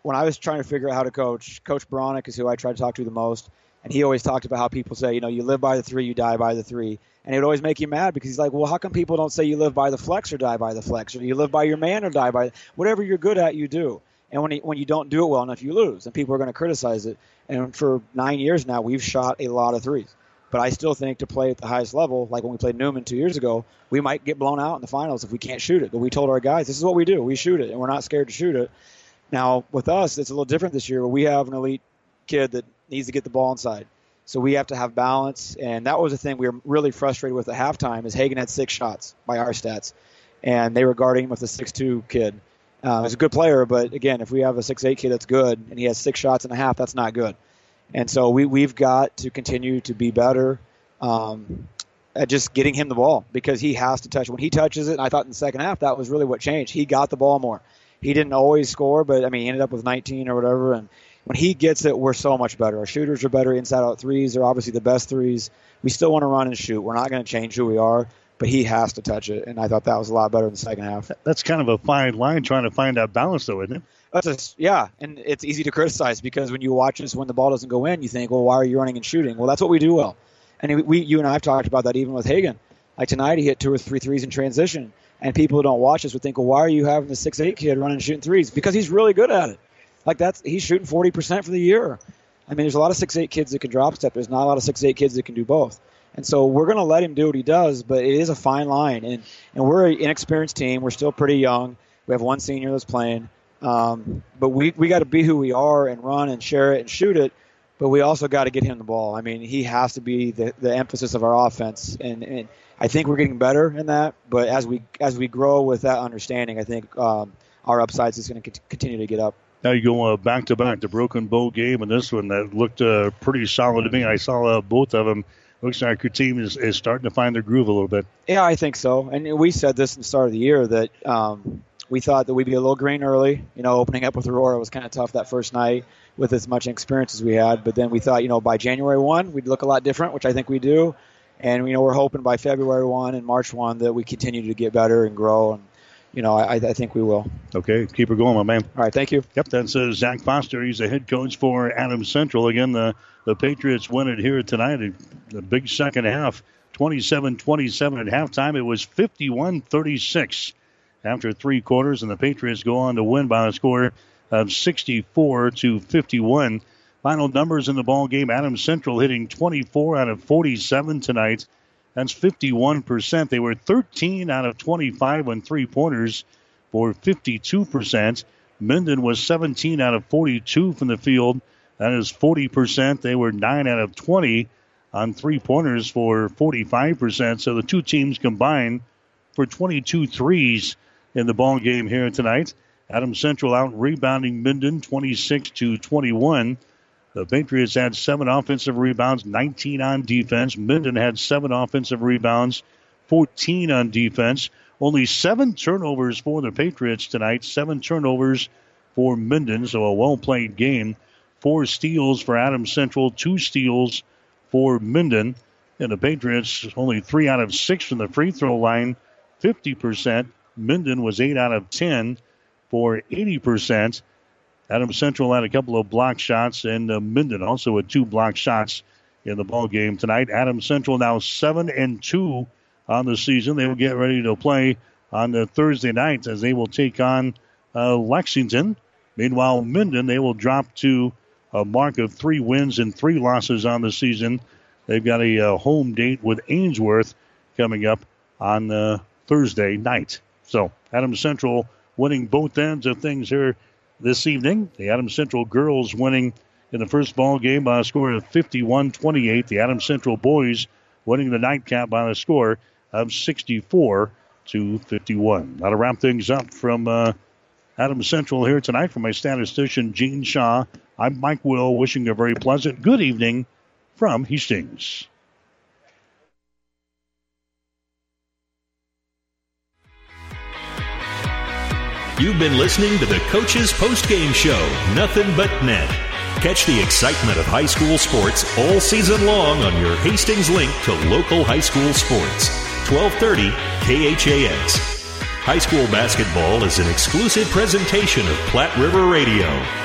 when I was trying to figure out how to coach, Coach Bronick is who I tried to talk to the most, and he always talked about how people say, you know, you live by the three, you die by the three, and it would always make you mad because he's like, well, how come people don't say you live by the flex or die by the flex, or you live by your man or die by whatever you're good at, you do. And when, he, when you don't do it well enough, you lose, and people are going to criticize it. And for nine years now, we've shot a lot of threes. But I still think to play at the highest level, like when we played Newman two years ago, we might get blown out in the finals if we can't shoot it. But we told our guys, this is what we do. We shoot it, and we're not scared to shoot it. Now, with us, it's a little different this year. We have an elite kid that needs to get the ball inside. So we have to have balance, and that was the thing we were really frustrated with at halftime. Is Hagen had six shots by our stats, and they were guarding him with a six-two kid. Uh, he's a good player, but again, if we have a six-eight kid that's good and he has six shots and a half, that's not good. And so we we've got to continue to be better um, at just getting him the ball because he has to touch. When he touches it, and I thought in the second half that was really what changed. He got the ball more. He didn't always score, but I mean, he ended up with 19 or whatever. And when he gets it, we're so much better. Our shooters are better inside out threes. They're obviously the best threes. We still want to run and shoot. We're not going to change who we are, but he has to touch it, and I thought that was a lot better in the second half. That's kind of a fine line trying to find that balance, though, isn't it? That's a, yeah, and it's easy to criticize because when you watch us when the ball doesn't go in, you think, well, why are you running and shooting? Well, that's what we do well, and we, you and I have talked about that even with Hagen. Like tonight, he hit two or three threes in transition, and people who don't watch us would think, well, why are you having the six eight kid running and shooting threes? Because he's really good at it. Like that's he's shooting forty percent for the year. I mean, there's a lot of six eight kids that can drop step. There's not a lot of six eight kids that can do both. And so we're going to let him do what he does, but it is a fine line. And, and we're an inexperienced team. We're still pretty young. We have one senior that's playing. Um, but we, we got to be who we are and run and share it and shoot it. But we also got to get him the ball. I mean, he has to be the, the emphasis of our offense. And, and I think we're getting better in that. But as we as we grow with that understanding, I think um, our upsides is going to continue to get up. Now you go uh, back to back, the Broken Bow game and this one that looked uh, pretty solid to me. I saw uh, both of them looks like your team is, is starting to find their groove a little bit. Yeah, I think so. And we said this in the start of the year that um, we thought that we'd be a little green early. You know, opening up with Aurora was kind of tough that first night with as much experience as we had. But then we thought, you know, by January 1, we'd look a lot different, which I think we do. And, you know, we're hoping by February 1 and March 1 that we continue to get better and grow. And, you know, I, I think we will. Okay, keep it going, my man. All right, thank you. Yep, that's uh, Zach Foster. He's the head coach for Adams Central. Again, the, the Patriots win it here tonight. The big second half, 27 27 at halftime. It was 51 36 after three quarters, and the Patriots go on to win by a score of 64 to 51. Final numbers in the ball game: Adams Central hitting 24 out of 47 tonight. That's 51%. They were 13 out of 25 on three pointers for 52%. Minden was 17 out of 42 from the field. That is 40%. They were 9 out of 20 on three pointers for 45%. So the two teams combined for 22 threes in the ball game here tonight. Adam Central out rebounding Minden 26 to 21. The Patriots had seven offensive rebounds, 19 on defense. Minden had seven offensive rebounds, 14 on defense. Only seven turnovers for the Patriots tonight, seven turnovers for Minden, so a well played game. Four steals for Adams Central, two steals for Minden. And the Patriots only three out of six from the free throw line, 50%. Minden was eight out of 10 for 80%. Adams Central had a couple of block shots, and uh, Minden also had two block shots in the ball game tonight. Adams Central now seven and two on the season. They will get ready to play on the Thursday night as they will take on uh, Lexington. Meanwhile, Minden, they will drop to a mark of three wins and three losses on the season. They've got a uh, home date with Ainsworth coming up on uh, Thursday night. So, Adams Central winning both ends of things here this evening. The Adams Central girls winning in the first ball game by a score of 51 28. The Adams Central boys winning the nightcap by a score of 64 to 51. Now to wrap things up from uh, Adams Central here tonight from my statistician Gene Shaw. I'm Mike Will, wishing a very pleasant good evening from Hastings. You've been listening to the Coach's Post Game Show, Nothing But Net. Catch the excitement of high school sports all season long on your Hastings link to local high school sports. 1230 KHAS. High school basketball is an exclusive presentation of Platte River Radio.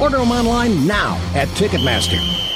Order them online now at Ticketmaster.